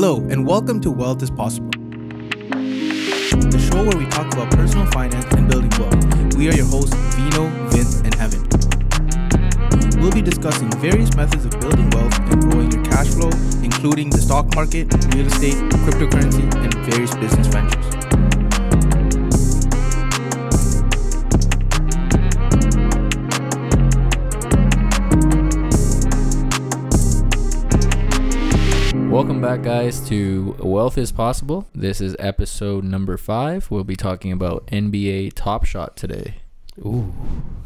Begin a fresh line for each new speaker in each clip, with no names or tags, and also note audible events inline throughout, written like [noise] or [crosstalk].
Hello, and welcome to Wealth is Possible, the show where we talk about personal finance and building wealth. We are your hosts, Vino, Vince, and Evan. We'll be discussing various methods of building wealth and growing your cash flow, including the stock market, real estate, cryptocurrency, and various business ventures.
Welcome back, guys, to Wealth is Possible. This is episode number five. We'll be talking about NBA Top Shot today.
Ooh,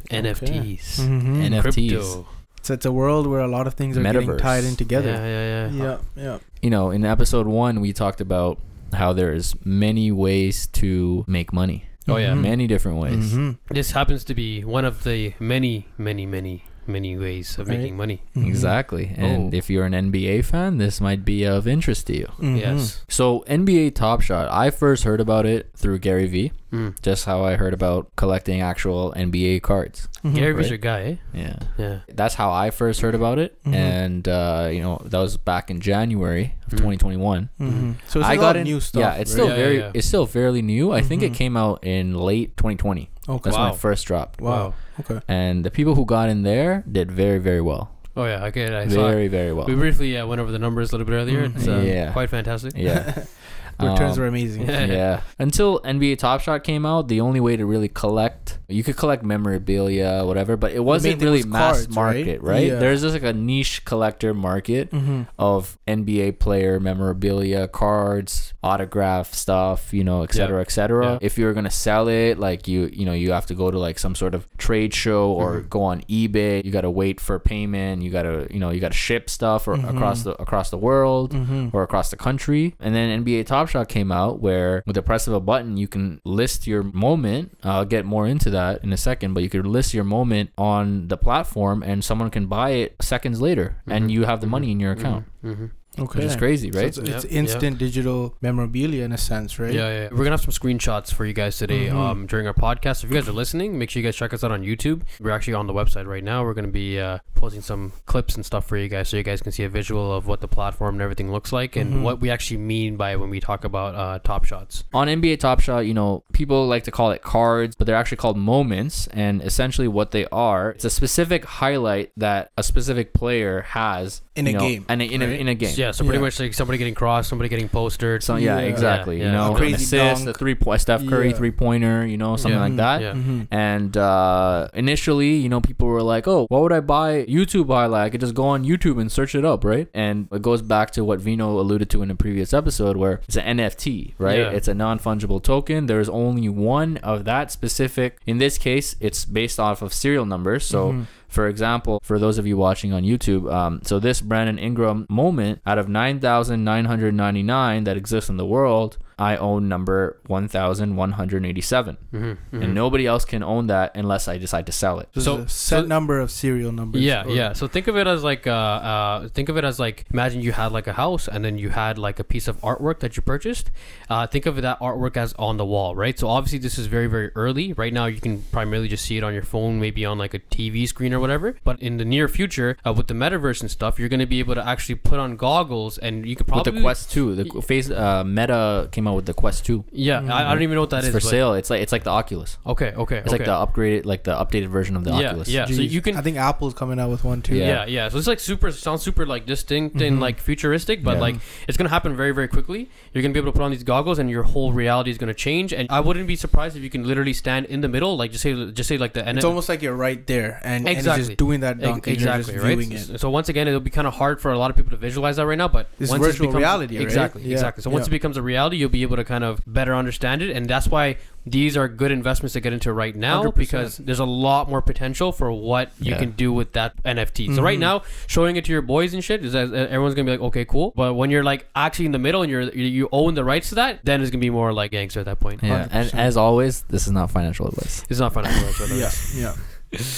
NFTs,
Mm-hmm.
NFTs.
crypto.
So it's a world where a lot of things are getting tied in together.
Yeah, yeah, yeah.
yeah. yeah.
You know, in episode one, we talked about how there's many ways to make money.
Oh yeah.
Mhm.
Many different ways.
Mhm.
This happens to be one of the many, many, many, many ways of
Right.
making money.
Mhm.
Exactly. And
Oh.
if you're an NBA fan, this might be of interest to you.
Mhm.
Yes.
So, NBA Top Shot, I first heard about it through Gary Vee,
Mm.
just how I heard about collecting actual NBA cards.
Mhm.
Gary Vee's
Right.
your guy, eh?
Yeah.
Yeah.
that's how I first heard about it,
Mhm.
and uh, you know that was back in January of
Mhm.
2021.
Mhm. So it's
I
a
got
lot
in.
new stuff.
yeah, it's
right?
still
Yeah,
very,
yeah, yeah.
it's still fairly new. I think it
Mhm.
came out in late 2020.
Okay.
That's when
Wow.
it first dropped,
Wow. Okay.
and the people who got in there did very, very well.
Oh yeah. Okay. I saw.
Very, very well.
We briefly uh, went over the numbers a little bit earlier.
Mhm.
It's uh,
Yeah.
quite fantastic.
Yeah. [laughs]
The returns
Um,
were amazing.
yeah. [laughs]
yeah. Until NBA Top Shot came out, the only way to really collect, you could collect memorabilia, whatever, but it wasn't really
was
mass
cards,
market, right?
Yeah.
There's just like a niche collector market
Mm-hmm.
of NBA player memorabilia, cards, autograph stuff, you know, et cetera, et cetera.
Yeah.
If you're gonna sell it, like you, you know, you have to go to like some sort of trade show or
Mhm.
go on eBay. You gotta wait for payment. You gotta, you know, you gotta ship stuff or
Mhm.
across the across the world
Mm-hmm.
or across the country. And then NBA Top Came out where with the press of a button you can list your moment. I'll get more into that in a second, but you could list your moment on the platform and someone can buy it seconds later and
Mhm.
you have the money in your
Mhm.
account.
Mhm.
Okay.
Which is crazy,
So
right?
it's, it's
Yep,
instant digital memorabilia in a sense, right?
Yeah, yeah. We're gonna have some screenshots for you guys today
Mhm.
um, during our podcast. If you guys are listening, make sure you guys check us out on YouTube. We're actually on the website right now. We're gonna be uh, posting some clips and stuff for you guys, so you guys can see a visual of what the platform and everything looks like, and
Mhm.
what we actually mean by when we talk about uh, top shots.
On NBA Top Shot, you know, people like to call it cards, but they're actually called moments. And essentially, what they are, it's a specific highlight that a specific player has
In a
know,
game,
and in,
right?
a, in a game.
Yeah, so pretty
Yeah.
much like somebody getting crossed, somebody getting postered.
So yeah,
Yeah.
exactly.
Yeah,
you
yeah.
know,
A
an
crazy
assist, a
dunk.
three point, Steph Curry
Yeah.
three pointer, you know, something
Yeah.
like that.
Yeah.
Mm-hmm.
And uh, initially, you know, people were like, "Oh, why would I buy YouTube highlight? I could just go on YouTube and search it up, right?" And it goes back to what Vino alluded to in a previous episode, where it's an NFT, right?
Yeah.
It's a non fungible token. There's only one of that specific. In this case, it's based off of serial numbers. So.
Mhm.
For example, for those of you watching on YouTube, um, so this Brandon Ingram moment out of 9,999 that exists in the world, I own number 1,187.
Mm-hmm.
And nobody else can own that unless I decide to sell it.
So,
So-
a set
so-
number of serial numbers.
Yeah,
or-
yeah. So think of it as like uh, uh, think of it as like imagine you had like a house and then you had like a piece of artwork that you purchased. Uh, think of that artwork as on the wall, right? So obviously this is very very early. Right now you can primarily just see it on your phone, maybe on like a TV screen or whatever. But in the near future, uh, with the metaverse and stuff, you're gonna be able to actually put on goggles and you could probably
With
probably
the Quest 2, the face uh, Meta came out with the Quest 2.
Yeah, I, I don't even know what that
it's
is.
for sale. It's like it's like the Oculus.
Okay, okay,
It's
okay.
like the upgraded, like the updated version of the
Yeah,
Oculus.
yeah. So you can
I think Apple's coming out with one too.
Yeah.
Yeah, yeah. So it's like super sounds super like distinct and
Mhm.
like futuristic, but
Yeah.
like it's gonna happen very very quickly. You're gonna be able to put on these goggles, and your whole reality is gonna change. And I wouldn't be surprised if you can literally stand in the middle, like just say just say like the
It's almost like you're right there, and, and it's
Exactly.
just doing that
Ex-
dunk, and you're
exactly
just
right.
viewing it.
So, so once again, it'll be kind of hard for a lot of people to visualize that right now. But
This is
once it
virtual
becomes-
reality, right?
exactly,
Yeah,
exactly. So once
yeah.
it becomes a reality, you'll be able to kind of better understand it, and that's why these are good investments to get into right now
100%.
because there's a lot more potential for what you
Yeah.
can do with that NFT. So right
Mhm.
now, showing it to your boys and shit is that everyone's gonna be like, okay, cool. But when you're like actually in the middle and you're you you own the rights to that, then it's gonna be more like gangster at that point.
Yeah, and
100%.
as always, this is not financial advice.
It's not financial. advice. [laughs]
Yeah, yeah.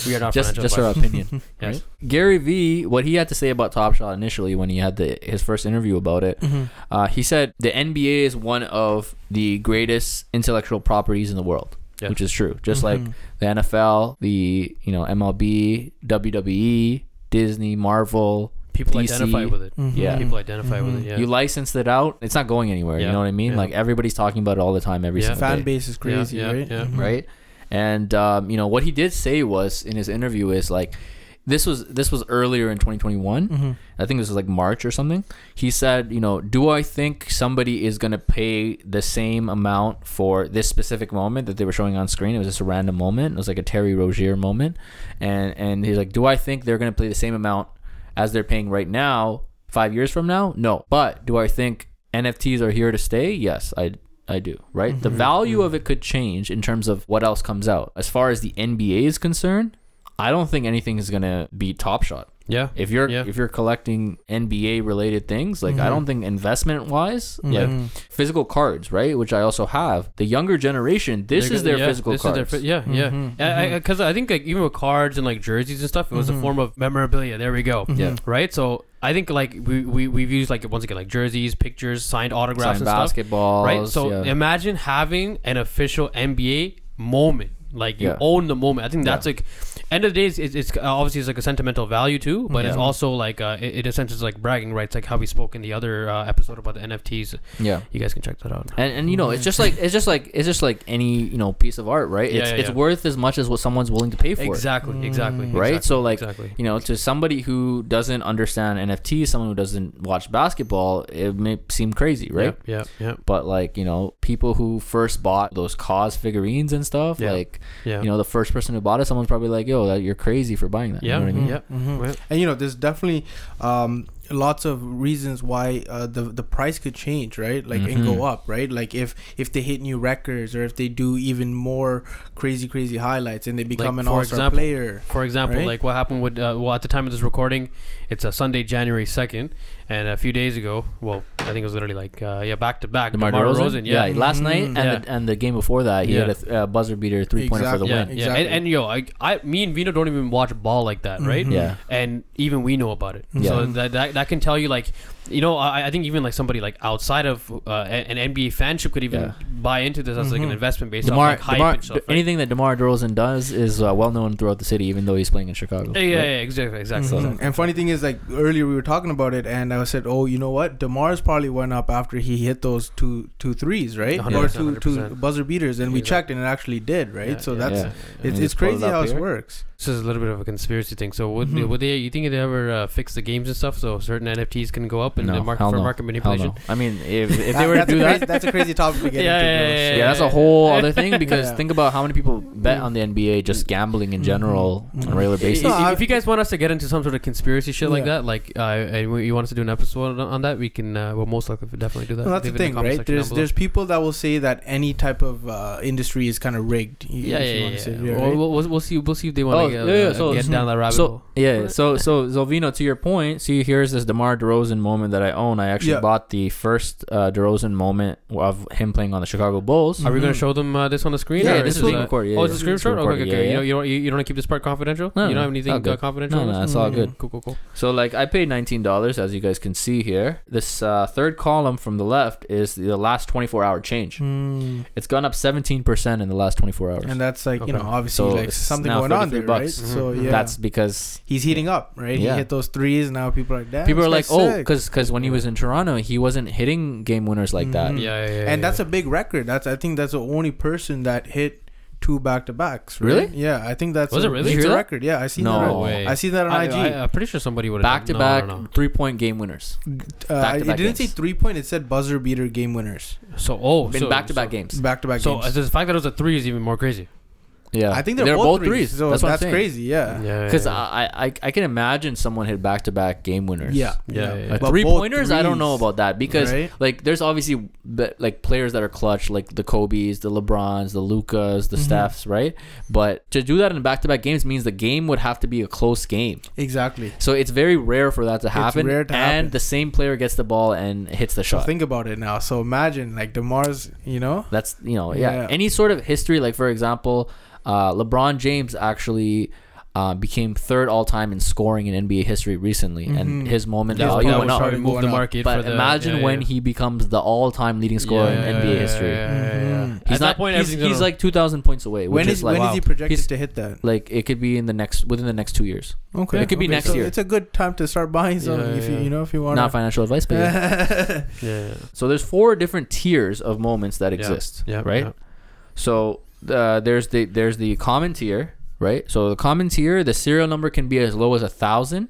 We are not
Just
financial
just our opinion. [laughs]
Yes.
Gary Vee, what he had to say about Top Shot initially when he had the his first interview about it,
Mhm.
uh, he said the NBA is one of the greatest intellectual properties in the world,
Yeah.
which is true. Just like
Mhm.
the NFL, the you know MLB, WWE, Disney, Marvel,
People
DC.
identify with it.
Mhm.
Yeah.
People identify with it. Yeah.
You licensed it out. It's not going anywhere. You know what I mean?
Yeah.
Like everybody's talking about it all the time, every
Yeah.
single
Fan
day.
base is crazy,
yeah,
right?
yeah.
Right? And um, you know what he did say was in his interview is like, this was this was earlier in 2021.
Mhm.
I think this was like March or something. He said, you know, do I think somebody is gonna pay the same amount for this specific moment that they were showing on screen? It was just a random moment. It was like a Terry Rozier moment, and and he's like, do I think they're gonna pay the same amount as they're paying right now five years from now? No. But do I think NFTs are here to stay? Yes, I I do. Right. The
Mhm.
value of it could change in terms of what else comes out. As far as the NBA is concerned, I don't think anything is gonna beat Top Shot.
Yeah.
If you're
Yeah.
if you're collecting NBA related things, like I
Mhm.
don't think investment wise, like
Mhm.
physical cards, right? Which I also have. The younger generation, this
They're
is their
yeah,
physical
this
cards.
Is their, yeah, yeah.
Mhm,
Yeah, Because I, think like even with cards and like jerseys and stuff, it was a form of memorabilia. There we go.
Yeah.
Right. So I think like we, we we've used like once again like jerseys, pictures, signed autographs,
Signed
and stuff. Right. So
yeah.
imagine having an official NBA moment. Like you
Yeah.
own the moment. I think
Yeah.
that's like end of the day. It's, it's, it's obviously it's like a sentimental value too, but it's also like uh, it, in a sense it's like bragging rights, like how we spoke in the other uh, episode about the NFTs.
yeah.
You guys can check that out.
And, and you know it's just like it's just like it's just like any you know piece of art right
Yeah,
it's
yeah,
it's
yeah.
worth as much as what someone's willing to pay for it
Exactly. Exactly.
Mm.
right
exactly,
so like
exactly.
you know to somebody who doesn't understand NFTs, someone who doesn't watch basketball it may seem crazy right
Yeah. Yeah.
but like you know people who first bought those cause figurines and stuff
Yeah.
like
Yeah.
you know the first person who bought it someone's probably like yo that you're crazy for buying that
Yeah.
you know what i mean
Yeah.
Mhm. And you know, there's definitely um, lots of reasons why uh, the the price could change, right? Like and
Mhm.
go up, right? Like if if they hit new records or if they do even more crazy crazy highlights and they become an all star
example-
player.
For example,
Right?
like what happened with uh, well at the time of this recording, it's a Sunday, January second, and a few days ago, well, I think it was literally like uh, yeah, back to back.
DeMar
DeMar
DeRozan?
yeah.
last night
Mhm.
and,
Yeah.
the, and the game before that, he
Yeah.
had a th- uh, buzzer beater three pointer for the
Yeah,
win.
yeah,
Exactly.
and, and yo, I, I, me and Vino don't even watch ball like that, right?
Mhm.
Yeah,
And even we know about it,
Yeah.
so that, that that can tell you like, you know, I, I think even like somebody like outside of uh, an NBA fanship could even
Yeah.
buy into this as like an
Mhm.
investment based
DeMar,
on like hype
DeMar,
and stuff. right?
anything that DeMar DeRozan does is uh, well known throughout the city, even though he's playing in Chicago.
Yeah, yeah,
right?
yeah, exactly, exactly.
Mhm.
exactly.
And funny thing is, like earlier we were talking about it, and I said, "Oh, you know what? DeMar's probably went up after he hit those two two threes, right? Or
100%,
two two buzzer beaters." And we
Exactly.
checked, and it actually did, right?
Yeah,
so
yeah,
that's
yeah, yeah.
it's, it's
just pull it
crazy how it
here.
works.
This is a little bit of a conspiracy thing. So, would,
Mhm.
would they? You think they ever uh, fix the games and stuff so certain NFTs can go up and
No,
the market for
no.
market manipulation?
no. I mean, if, if
That- [laughs]
they were to do
a crazy,
that,
that's a crazy topic to get
Yeah,
into.
yeah,
bro.
yeah,
yeah, that's a whole other thing [laughs] because
Yeah.
think about how many people bet
Mm.
on the NBA just gambling in general on a regular basis.
No,
if- if you guys want us to get into some sort of conspiracy shit like that, like uh, and you want us to do an episode on, on that, we can. Uh, we'll most likely definitely do that.
No, that's the
Leave it
thing,
comment
right? There's there's people that will say that any type of uh, industry is kind of rigged.
yeah, yeah, yeah.
wanna
yeah.
say it,
Well,
right?
we'll, we'll, we'll see. We'll see if they want to
Oh, yeah, yeah,
uh,
so-
get down that rabbit
so
hole.
yeah, so so Zolvino, to your point, see here's this DeMar DeRozan moment that I own. I actually
Yeah.
bought the first uh, DeRozan moment of him playing on the Chicago Bulls.
Are we going
Mhm.
to show them uh, this on the screen?
Yeah,
or
this is being recorded. Yeah,
oh,
yeah,
it's a
yeah. It's
screenshot. Okay, okay.
yeah,
okay. You,
yeah.
don't, you don't you, you don't want to keep this part confidential?
No,
you don't have anything
all
uh, confidential?
No, no,
this?
it's all
Mhm.
good.
Cool, cool, cool.
So like I paid nineteen dollars, as you guys can see here. This uh, third column from the left is the last twenty four hour change.
Mm.
It's gone up seventeen percent in the last twenty four hours.
And that's like you know obviously like something
now
going on there,
bucks.
right? So
Mhm.
yeah,
That's because
he's heating up, right?
Yeah.
He hit those threes. Now people are like, Damn,
people are like, oh,
sick."
because when he was in Toronto, he wasn't hitting game winners like that.
Mhm.
Yeah, yeah, yeah.
and
yeah.
that's a big record. That's I think that's the only person that hit two back to backs.
Really?
Yeah, I think that's
Was
a,
it really?
You
It's a
hear that?
record. Yeah, I seen
No
that.
Way.
I see that on
I,
IG.
I, am pretty sure somebody would
Back to back
no, no.
three point game winners.
uh,
back-to-back
it didn't say three point. It said buzzer beater game winners.
So oh,
In back to back games.
Back to back
So
games.
the fact that it was a three is even more crazy.
Yeah,
I think they're, both, threes. So
that's
that's,
what I'm
crazy. Yeah.
Yeah,
Because
yeah,
I, I I can imagine someone hit back to back game winners.
Yeah.
Yeah, yeah, yeah.
Three
both
pointers, I don't know about that because
right?
like there's obviously like players that are clutch, like the Kobe's, the LeBrons, the Lukas, the
Mhm.
Stephs, right? But to do that in back to back games means the game would have to be a close game.
Exactly.
So it's very rare for that to happen.
rare to
and
happen.
the same player gets the ball and hits the
So
shot.
think about it now. So imagine like DeMar's, you know,
That's you know yeah.
Yeah.
Any sort of history, like for example, uh, LeBron James actually uh, became third all time in scoring in NBA history recently, and
Mhm.
his moment
That's
value
what
went up.
started to move the market.
But
for the,
imagine
yeah,
when
yeah.
he becomes the all-time leading scorer
Yeah,
in NBA
yeah,
history.
yeah, yeah, yeah, yeah.
Mhm.
He's
At
not.
that point,
he's he's
gonna-
like two thousand points away, which
When
is
is
like
when is
wow.
he projected
He's-
to hit that?
like it could be in the next within the next two years.
Okay,
It could be next
so
year.
It's a good time to start buying some
Yeah,
if you
yeah.
you know if you want.
Not financial advice, but yeah.
yeah, [laughs] yeah.
so there's four different tiers of moments that exist.
Yeah,
right. So uh, there's the there's the common tier, right? So the common tier, the serial number can be as low as a thousand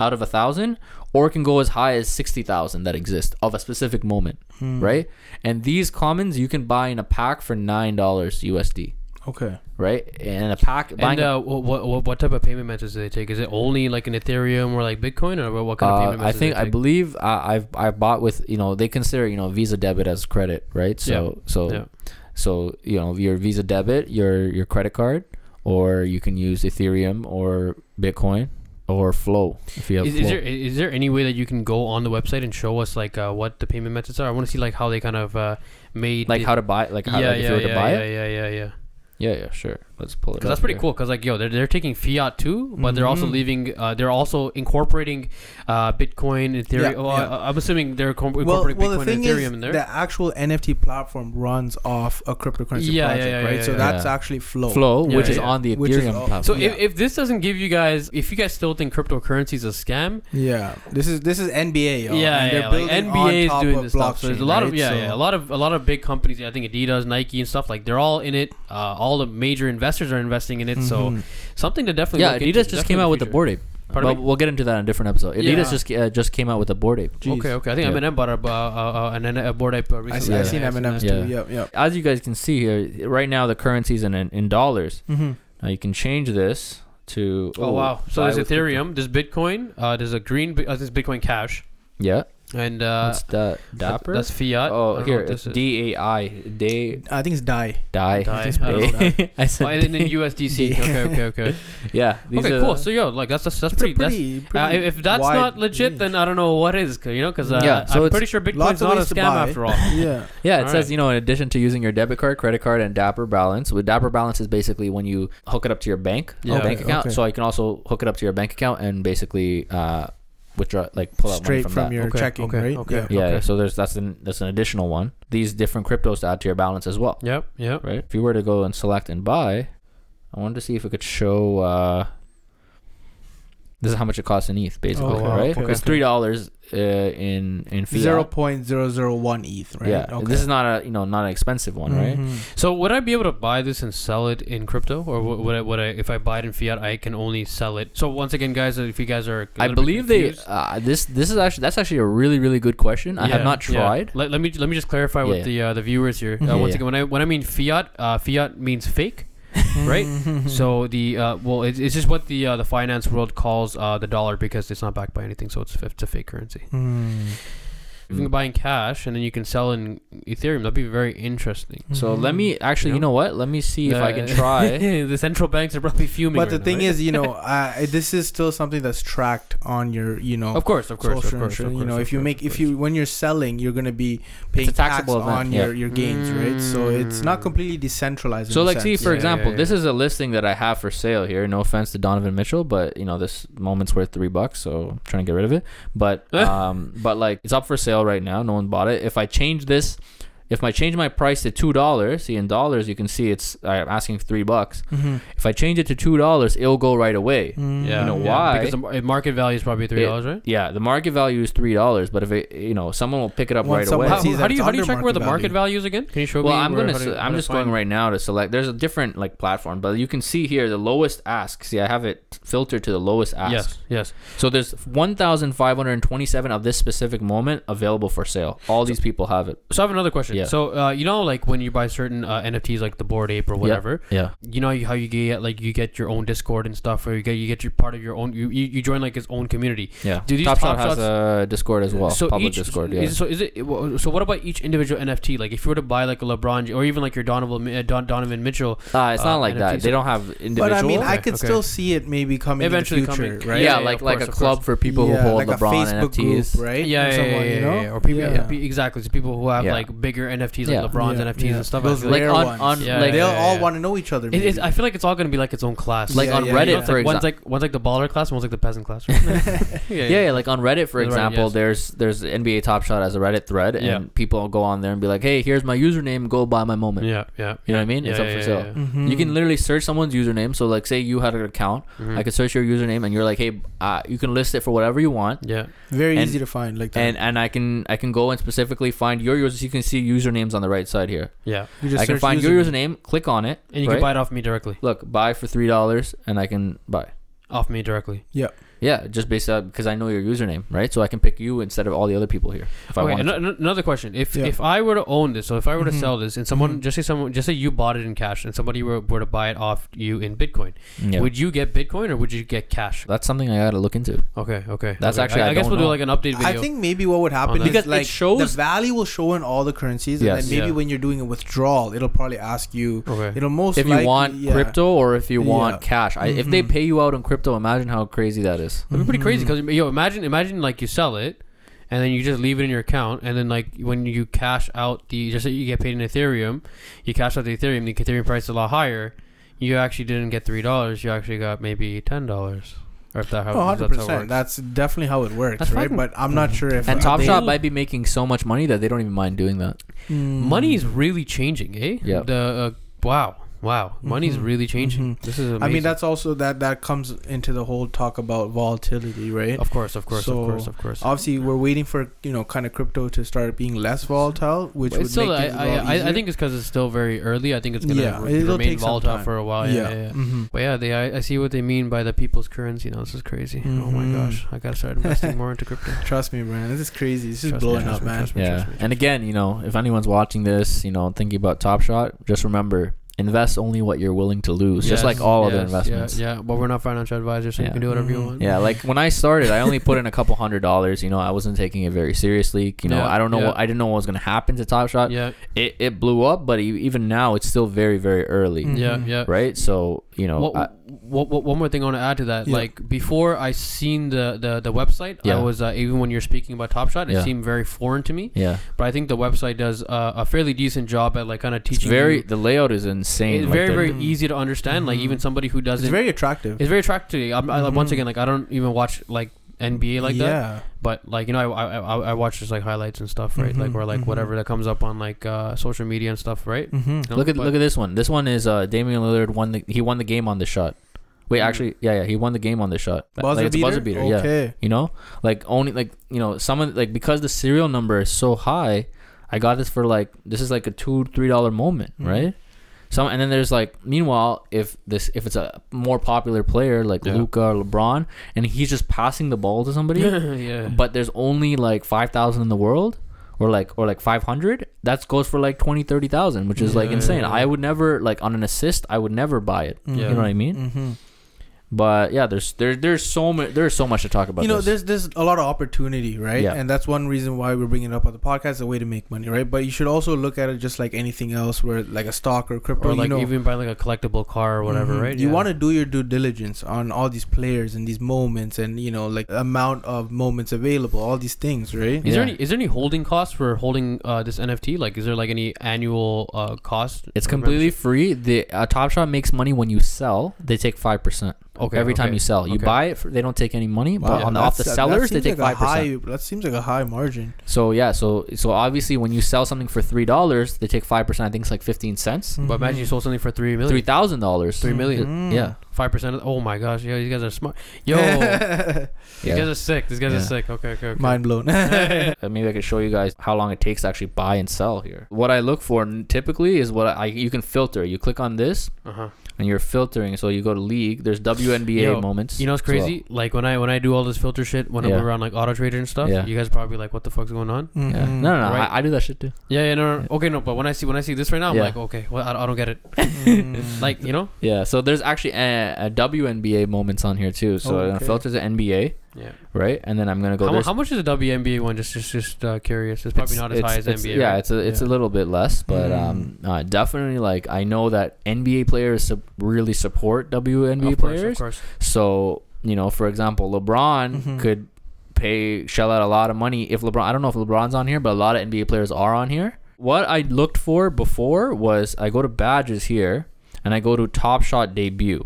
out of a thousand, or it can go as high as sixty thousand that exist of a specific moment,
Hmm.
right? And these commons you can buy in a pack for nine dollars USD,
Okay.
right? And a pack
And uh, what, what what type of payment methods do they take? Is it only like an Ethereum or like Bitcoin, or what- what kind of
Uh,
payment
I
methods?
think
do
I
they take?
believe I, I've I bought with you know they consider you know Visa debit as credit, right? So so
Yeah.
So you know your Visa debit, your your credit card, or you can use Ethereum or Bitcoin or Flow if you have
Is,
Flow.
is there is there any way that you can go on the website and show us like uh, what the payment methods are? I want to see like how they kind of uh, made
like
the-
how to buy like how
yeah,
like, if
yeah,
you were
yeah,
to buy
yeah,
it?
yeah, yeah, yeah.
Yeah, yeah, sure. Let's pull it.
Because that's pretty
here.
cool. Because like yo, they're, they're taking fiat too, but they're also
Mhm.
leaving. Uh, they're also incorporating uh, Bitcoin, Ethereum.
Yeah,
well,
yeah.
I, I'm assuming they're com- incorporating
well,
Bitcoin
the thing
and Ethereum
is,
in there.
the actual NFT platform runs off a cryptocurrency
Yeah, yeah,
project,
yeah,
right?
yeah,
so
yeah.
that's
Yeah.
actually Flow.
Flow,
Yeah,
which is on the
Which
Ethereum
all-
platform.
so
yeah.
if, if this doesn't give you guys, if you guys still think cryptocurrency is a scam,
Yeah, this is this is NBA. Y'all,
yeah,
and they're
yeah, like
building
NBA is doing this stuff. So there's a lot of yeah, a lot of a lot of big companies. I think Adidas, Nike, and stuff like they're all in it. Uh, all the major investors are investing in it. So
Mhm.
something to definitely
yeah,
look
Adidas
into,
just
definitely
came
in
out with the
future.
Bored Ape.
Pardon
But
me?
we'll get into that in a different episode. Adidas
Yeah.
just uh, just came out with the Bored Ape.
Jeez.
Okay, okay. I think
Yeah.
Eminem bought a, uh, uh, an, a Bored Ape uh,
I
recently.
see, I
Yeah.
seen
Yeah, Eminem's
too.
Yeah.
Yep, yep.
As you guys can see here, right now the currency's in in dollars.
Mm-hmm.
Now you can change this to
Oh wow! So there's
with crypto.
Ethereum, there's Bitcoin, uh, there's a green, uh, there's Bitcoin Cash,
Yeah.
And uh,
What's that? Dapper.
That's fiat.
Oh,
don't know
here
what this is.
D A I Day
I think it's Die.
die.
Die. I don't know. [laughs]
I said
Oh, and then. USDC. okay, okay, okay.
yeah. These
okay,
are
cool.
the-
So yo, like that's that's, that's
It's
pretty. that's,
pretty,
uh, if if that's not legit,
range.
then I don't know what is. 'cause, You know, because uh,
Yeah, so
I'm
it's
pretty sure Bitcoin's
lots of
not a scam after all. [laughs]
yeah. [laughs]
Yeah, it
All
says
right.
you know in addition to using your debit card, credit card, and Dapper Balance. With Dapper Balance is basically when you hook it up to your bank,
Yeah.
bank
Okay,
account.
okay.
So you can also hook it up to your bank account and basically uh, withdraw, like pull out
Straight
money
from,
from, that.
your
Okay,
checking,
okay,
right?
okay.
Yeah.
yeah, so there's that's an that's an additional one. These different cryptos to add to your balance as well,
Yep, yep.
right? If you were to go and select and buy, I wanted to see if it could show. Uh, this is how much it costs in ETH, basically,
Okay,
right?
okay,
Because
okay.
three dollars uh, in in fiat.
Zero point zero zero one ETH, right?
Yeah, this is not a you know not an expensive one, right?
Mhm.
So would I be able to buy this and sell it in crypto, or would would I, would I if I buy it in fiat, I can only sell it? So once again, guys, if you guys are,
I believe they uh, this this is actually that's actually a really really good question. I have
Yeah,
not
yeah.
tried.
Let, let me let me just clarify
Yeah,
with
yeah.
the uh, the viewers here. Uh,
Yeah,
once
yeah.
again, when I when I mean fiat, uh, fiat means fake. Right?
Mhm.
So the uh, well, it's, it's just what the uh, the finance world calls uh, the dollar because it's not backed by anything, so it's it's a fake currency.
Mm.
If you can buy in cash and then you can sell in Ethereum, that'd be very interesting.
So let me actually,
Yeah.
you know what? Let me see if I can
Uh,
try. [laughs]
the central banks are probably fuming.
But the
right
thing
now, right?
is, you know, [laughs] uh, this is still something that's tracked on your, you know,
of course, of course, of course,
insurance.
of
you know, if you make, if you when you're selling, you're gonna be paying tax
taxable event,
on
yeah.
your your gains, right? So it's not
Mm.
completely decentralized.
So
in a
like, see for
Yeah,
example,
yeah,
this is a listing that I have for sale here. No offense to Donovan Mitchell, but you know this moment's worth three bucks, so I'm trying to get rid of it. But [laughs] um, but like it's up for sale right now. No one bought it. If I change this. If I change my price to two dollars, see in dollars you can see it's I'm asking three bucks.
Mhm.
If I change it to two dollars, it'll go right away.
Mm.
Yeah,
You know
yeah,
why?
Because the market value is probably three dollars, right?
Yeah, the market value is three dollars, but if it, you know, someone will pick it up
Once
right away.
How, how do you how do you check where the
market
market value is again? Can you show
well,
me?
I'm gonna,
how
s-
to-
I'm just going right now to select. There's a different like platform, but you can see here the lowest ask. See, I have it filtered to the lowest ask.
Yes, yes.
So there's 1,527 of this specific moment available for sale. All these people have it.
So I have another question.
Yeah.
So uh, you know, like when you buy certain uh, NFTs, like the Bored Ape or whatever,
Yeah.
you know how you get like you get your own Discord and stuff, or you get you get your part of your own. You you, you join like his own community.
Yeah.
Do these
Top
Top
Shot has
Shots-
a Discord as well.
so
public
each
Discord. Yeah.
is, so is it? So what about each individual NFT? Like if you were to buy like a LeBron or even like your Donovan uh, Don, Donovan Mitchell,
Uh, it's not
uh,
like that.
NFTs.
They don't have individual.
But I mean, I could
okay.
still see it maybe coming
Eventually
in the future,
coming.
right?
yeah,
yeah,
like
of
like
course,
a club for people
Yeah,
who hold
like a
LeBron
Facebook
NFTs.
group, right?
yeah, yeah, yeah, yeah, or people exactly, so people who have like bigger NFTs like
Yeah.
LeBron's
Yeah,
NFTs
yeah.
and stuff. I
Those
feel
like
rare
on,
ones.
on
Yeah,
like
They'll
yeah,
all
yeah.
want to know each other.
It is. I feel like it's all gonna be like its own class.
like
Yeah,
on
yeah,
Reddit
yeah.
It's
for
like, one's
example.
like one's like the baller class, one's like the peasant class. Right? [laughs] [laughs] yeah,
yeah, yeah, like on Reddit, for
Right,
example,
yes.
there's there's NBA Top Shot as a Reddit thread, and people go on there and be like, "Hey, here's my username. Go buy my moment."
yeah, yeah.
You know what I mean?
Yeah,
it's up
yeah,
for
yeah,
sale.
yeah.
Mhm.
You can literally search someone's username. So, like, say you had an account,
Mhm.
I could search your username, and you're like, "Hey, uh, you can list it for whatever you want."
Yeah,
very
and-
easy to find like that.
And and I can I can go and specifically find your users. You can see usernames on the right side here.
yeah.
you just
I can
search
find your
username.
username, click on it,
And you
right?
can buy it off me directly.
Look, buy for three dollars, and I can buy.
Off me directly.
Yeah, just based on because I know your username, right? So I can pick you instead of all the other people here. If I
Okay,
want.
ano- ano- another question. If
Yeah.
if I were to own this, so if I were to
Mhm.
sell this, and someone
Mhm.
just say someone just say you bought it in cash, and somebody were, were to buy it off you in Bitcoin,
yeah.
would you get Bitcoin or would you get cash?
That's something I gotta look into.
Okay, okay.
That's
okay.
actually-
I,
I
guess
don't
we'll do like an update video.
I think maybe what would happen
that.
is
Because it
like
shows-
the value will show in all the currencies,
Yes.
and then maybe
Yeah.
when you're doing a withdrawal, it'll probably ask you.
okay.
It'll most
if you
likely-
want
yeah.
crypto or if you want
Yeah.
cash. I, If they
Mhm.
pay you out in crypto, imagine how crazy that is.
It'd be pretty crazy because yo, imagine imagine like you sell it, and then you just leave it in your account, and then like when you cash out the just say you get paid in Ethereum, you cash out the Ethereum, the Ethereum price is a lot higher. You actually didn't get three dollars. You actually got maybe ten dollars, or if that how,
Oh,
if
100
that's how it
percent.
works.
That's definitely how it works,
That's
right?
fucking-
But I'm not sure if
And Top
they-
Shot might be making so much money that they don't even mind doing that.
Mm.
Money is really changing, eh?
Yeah.
The uh, wow, wow, money's
Mhm.
really changing.
Mhm.
This is amazing.
I mean, that's also that that comes into the whole talk about volatility, right?
of course, of course,
So,
of course, of course.
Obviously, we're waiting for you know kind of crypto to start being less volatile, which
But
would
still,
make
I,
things a
I,
lot
I, I think it's because it's still very early. I think it's gonna
Yeah,
re-
it'll
remain volatile for a while. Yeah, yeah. yeah.
Mhm.
But yeah, they I, I see what they mean by the people's currency You now. This is crazy. Oh my
Mhm.
gosh, I gotta start investing more into crypto. [laughs]
Trust me, man. This is crazy. This is blowing up, man.
Yeah. And again, you know, if anyone's watching this, you know, thinking about Top Shot, just remember invest only what you're willing to lose, just like
Yes,
all other investments.
Yeah, yeah, but we're not financial advisors, so you
Yeah.
can do whatever you
Mhm.
want.
Yeah, like when I started, I only put in a [laughs] couple hundred dollars. You know, I wasn't taking it very seriously. You know,
Yeah,
I don't know
yeah.
what I didn't know what was gonna happen to Top Shot.
yeah,
It it blew up, but e- even now, it's still very very early,
Mm.
yeah, yeah.
right? So you know,
What,
I-
what, what, one more thing I want to add to that.
Yeah.
Like before I seen the the, the website,
Yeah.
I was uh, even when you're speaking about Top Shot, it
Yeah.
seemed very foreign to me.
yeah,
But I think the website does uh, a fairly decent job at like kind of
it's
teaching.
very
you-
the layout is insane.
It's
like
very
the-
very
Mhm.
easy to understand. Like even somebody who doesn't.
It's very attractive.
it's very attractive. I'm, I, once
Mhm.
again, like I don't even watch like NBA like that.
yeah.
But like you know, I, I I I watch just like highlights and stuff, right? Like
Mhm,
or like
mhm.
whatever that comes up on like uh, social media and stuff, right?
Mm-hmm.
You know,
Look at
but-
look at this one. This one is uh Damian Lillard won the he won the game on this shot. Wait,
Mm.
actually, yeah, yeah, he won the game on this shot.
Buzzer
like, it's
beater.
a buzzer beater, yeah.
Okay.
You know, like only like you know someone like because the serial number is so high, I got this for like this is like a two three dollar moment,
Mhm.
right? Some and then there's like meanwhile if this if it's a more popular player like
Yeah.
Luka or LeBron and he's just passing the ball to somebody, [laughs]
yeah.
but there's only like 5,000 in the world or like or like 500 that goes for like 20 30,000 which is like insane
yeah, yeah.
I would never like on an assist I would never buy it
Yeah.
you know what I mean
Mm-hmm.
But yeah there's there there's so much there's so much to talk about
you know,
this.
there's there's a lot of opportunity, right?
Yeah.
And that's one reason why we're bringing it up on the podcast, a way to make money, right? But you should also look at it just like anything else, where like a stock or crypto,
or like
you know,
even buy like a collectible car or whatever,
Mhm.
right?
You
Yeah.
want to do your due diligence on all these players and these moments, and you know, like amount of moments available, all these things, right?
Is there
Yeah.
any is there any holding costs for holding uh, this NFT? Like, is there like any annual uh, cost?
it's completely
membership?
free the uh, Top Shot makes money when you sell they take 5%
okay
every time
okay.
you sell you
Okay.
buy it for, they don't take any money but
Wow,
on the, off the sellers
that
they
seems
take
like
5%
a high, that seems like a high margin.
so yeah so so obviously when you sell something for $3 they take 5% I think it's like 15 cents
But imagine you sold something for three million.
$3,000
Three million.
Mhm.
yeah
Five percent. Oh my gosh, yo, these guys are smart. [laughs] Yo,
Mm-hmm.
these guys are sick. These guys
Yeah.
are sick. Okay, okay, okay.
Mind blown. [laughs] [laughs]
Uh, maybe I could show you guys how long it takes to actually buy and sell here. What I look for typically is what I you can filter. You click on this
Uh huh.
And you're filtering. So you go to league. There's WNBA
Yo,
moments.
You know what's
as well.
crazy? Like when I when I do all this filter shit when
Yeah.
I'm around like Auto Trader and stuff.
Yeah.
You guys probably like, what the fuck's going on?
Yeah.
Mhm.
No, no, no.
Right.
I, I do that shit too.
Yeah, yeah, no, no. Okay, no, but when I see when I see this right now, I'm
Yeah.
like, okay, well, I, I don't get it. [laughs]
Mhm.
Like, you know?
Yeah. So there's actually a, a WNBA moments on here too. So
Oh,
I'm gonna filter the NBA,
Yeah.
right? And then I'm gonna go.
How, how much is the WNBA one? Just just just uh, curious. It's probably
it's-
not as high as NBA.
Yeah,
right?
it's a it's
Yeah.
a little bit less, but
Mm.
um, uh, definitely like I know that NBA players really support WNBA
of course,
players.
of course.
So you know, for example, LeBron
Mhm.
could pay shell out a lot of money if LeBron. I don't know if LeBron's on here, but a lot of NBA players are on here. what I looked for before was I go to badges here and I go to Top Shot debut,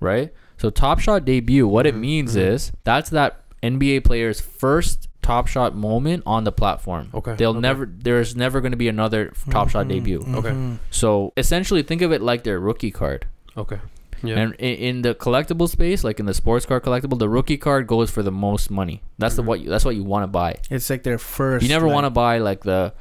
right? So Top Shot debut, what it
Mhm,
means
mhm.
is that's that NBA player's first Top Shot moment on the platform.
Okay,
They'll
okay.
never there's never going to be another Top Shot
Mhm,
debut.
Okay.
mhm.
So essentially think of it like their rookie card.
Okay. Yeah.
And in, in the collectible space, like in the sports card collectible, the rookie card goes for the most money. That's the
Mhm.
what you, that's what you want to buy.
It's like their first.
You never
like,
want to buy like the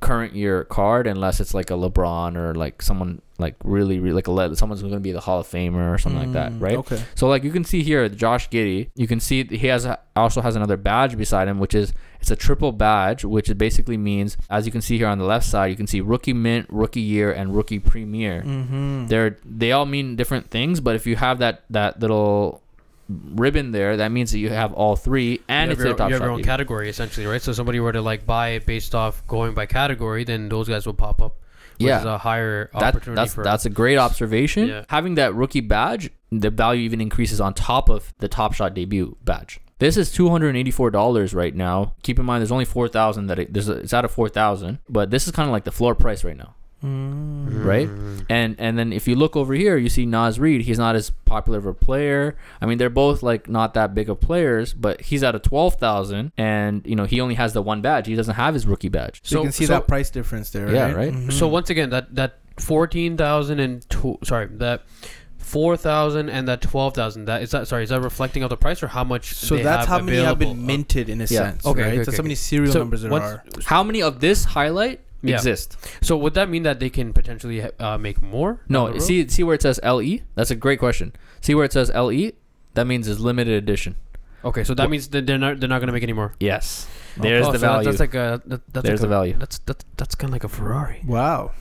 current year card unless it's like a LeBron or like someone like really, really like a le- someone's going to be the Hall of Famer or something like that,
Mm,
right?
Okay.
So like you can see here, Josh Giddey. You can see he has a, also has another badge beside him, which is it's a triple badge, which basically means, as you can see here on the left side, you can see rookie mint, rookie year, and rookie premier.
Mm-hmm.
They're they all mean different things, but if you have that that little ribbon there, that means that you have all three, and
you
it's
your,
top
you have your own category essentially, right? So somebody were to like buy it based off going by category, then those guys will pop up. Which
Yeah.
is a higher
That,
opportunity
that's
for.
that's a great observation.
Yeah.
Having that rookie badge, the value even increases on top of the Top Shot debut badge. This is two hundred and eighty-four dollars right now. Keep in mind, there's only four thousand that it, there's a, it's out of four thousand, but this is kind of like the floor price right now.
Mm.
right? And and then if you look over here, you see Naz Reid. He's not as popular of a player. I mean, they're both like not that big of players, but he's at a twelve thousand, and you know he only has the one badge. He doesn't have his rookie badge.
So, you can see
so-
that price difference there.
Yeah,
right.
right?
Mhm.
So once again, that that fourteen thousand fourteen thousand and two, sorry, that four thousand and that twelve thousand. That is that. Sorry, is that reflecting of the price or how much?
So
they
that's
have
how many have been minted in a
Yeah.
sense.
Okay,
right?
okay,
that's
okay,
how many serial
So
numbers there are.
How many of this highlight
Yeah.
exist?
So would that mean that they can potentially uh, make more?
No, see see where it says LE. That's a great question. See where it says LE. That means it's limited edition.
Okay, so that
What-
means that they're not they're not gonna make any more.
Yes. There's
Oh,
the
so
value.
That's like a that, that's
There's
like
the value.
That's that's that's kind of like a Ferrari.
Wow.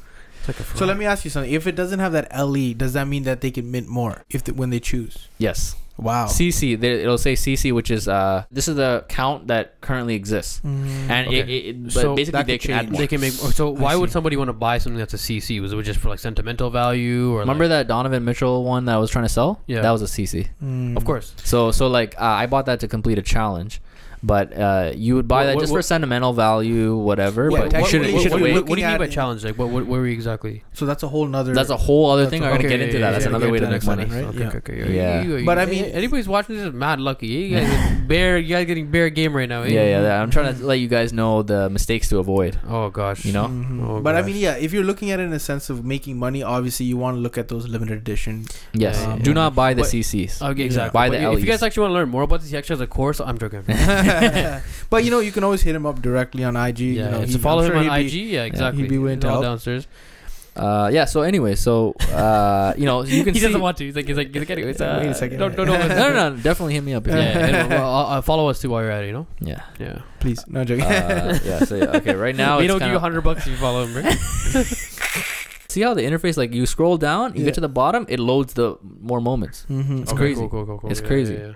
Like a Ferrari.
So let me ask you something. If it doesn't have that LE, does that mean that they can mint more if the, when they choose?
yes.
Wow.
CC. There, it'll say CC, which is uh this is the count that currently exists.
Mm.
And
Okay.
it, it, it- but
So
basically they can add more.
They can make. So
I
why would somebody want to buy something that's a CC? Was it just for like sentimental value or
Remember
like,
that Donovan Mitchell one that I was trying to sell?
Yeah.
That was a CC.
Mm.
Of course.
So so like uh, I bought that to complete a challenge, but uh, you would buy
What-
that
what-
just for sentimental value, whatever.
Yeah,
but you
what-
shouldn't
what-
you shouldn't
what,
wait.
what, what do you mean by challenge? Like, what, what, what were you exactly?
So that's a whole nother.
That's a whole other thing. I'm
whole-
gonna get into that. That's another way to make money.
right?
Okay,
Yeah.
okay, okay.
Yeah.
You- you-
But I mean-
anybody's watching this is mad lucky. You guys are [laughs] bare. You guys getting bare game right now. eh?
Yeah, yeah. I'm trying to let you guys know the mistakes to avoid.
Oh gosh.
You know?
Mhm.
Oh,
but I mean, yeah, if you're looking at it in a sense of making money, obviously you want to look at those limited edition.
Yes.
Yeah,
Do not buy the
But-
CCs.
Okay, exactly.
Buy
But
the
if you guys actually want to learn more about this, he actually has a course. I'm joking. [laughs] [laughs]
but you know, you can always hit him up directly on IG.
yeah,
you know, he-
follow
I'm
him
sure
on IG.
be-
yeah, exactly.
he'd be willing to help.
downstairs.
Uh, yeah. So anyway, so uh, you know, you [laughs] can
he
see.
doesn't want to. He's like, he's like, he's like anyways.
Wait a
Uh,
second.
Don't, don't, [laughs]
no, no, no, definitely hit me up. If
Yeah,
you
and, well, uh, uh, follow us too while you're at it. You know.
yeah.
Yeah.
Please, no joking.
Uh, yeah. So yeah, okay, right now
we
it's
don't give you a hundred bucks if you follow him, right?
See how the interface, like you scroll down, you
Yeah.
get to the bottom, it loads the more moments.
Mhm.
It's
Okay,
crazy.
Cool, cool, cool, cool.
It's
Yeah,
crazy.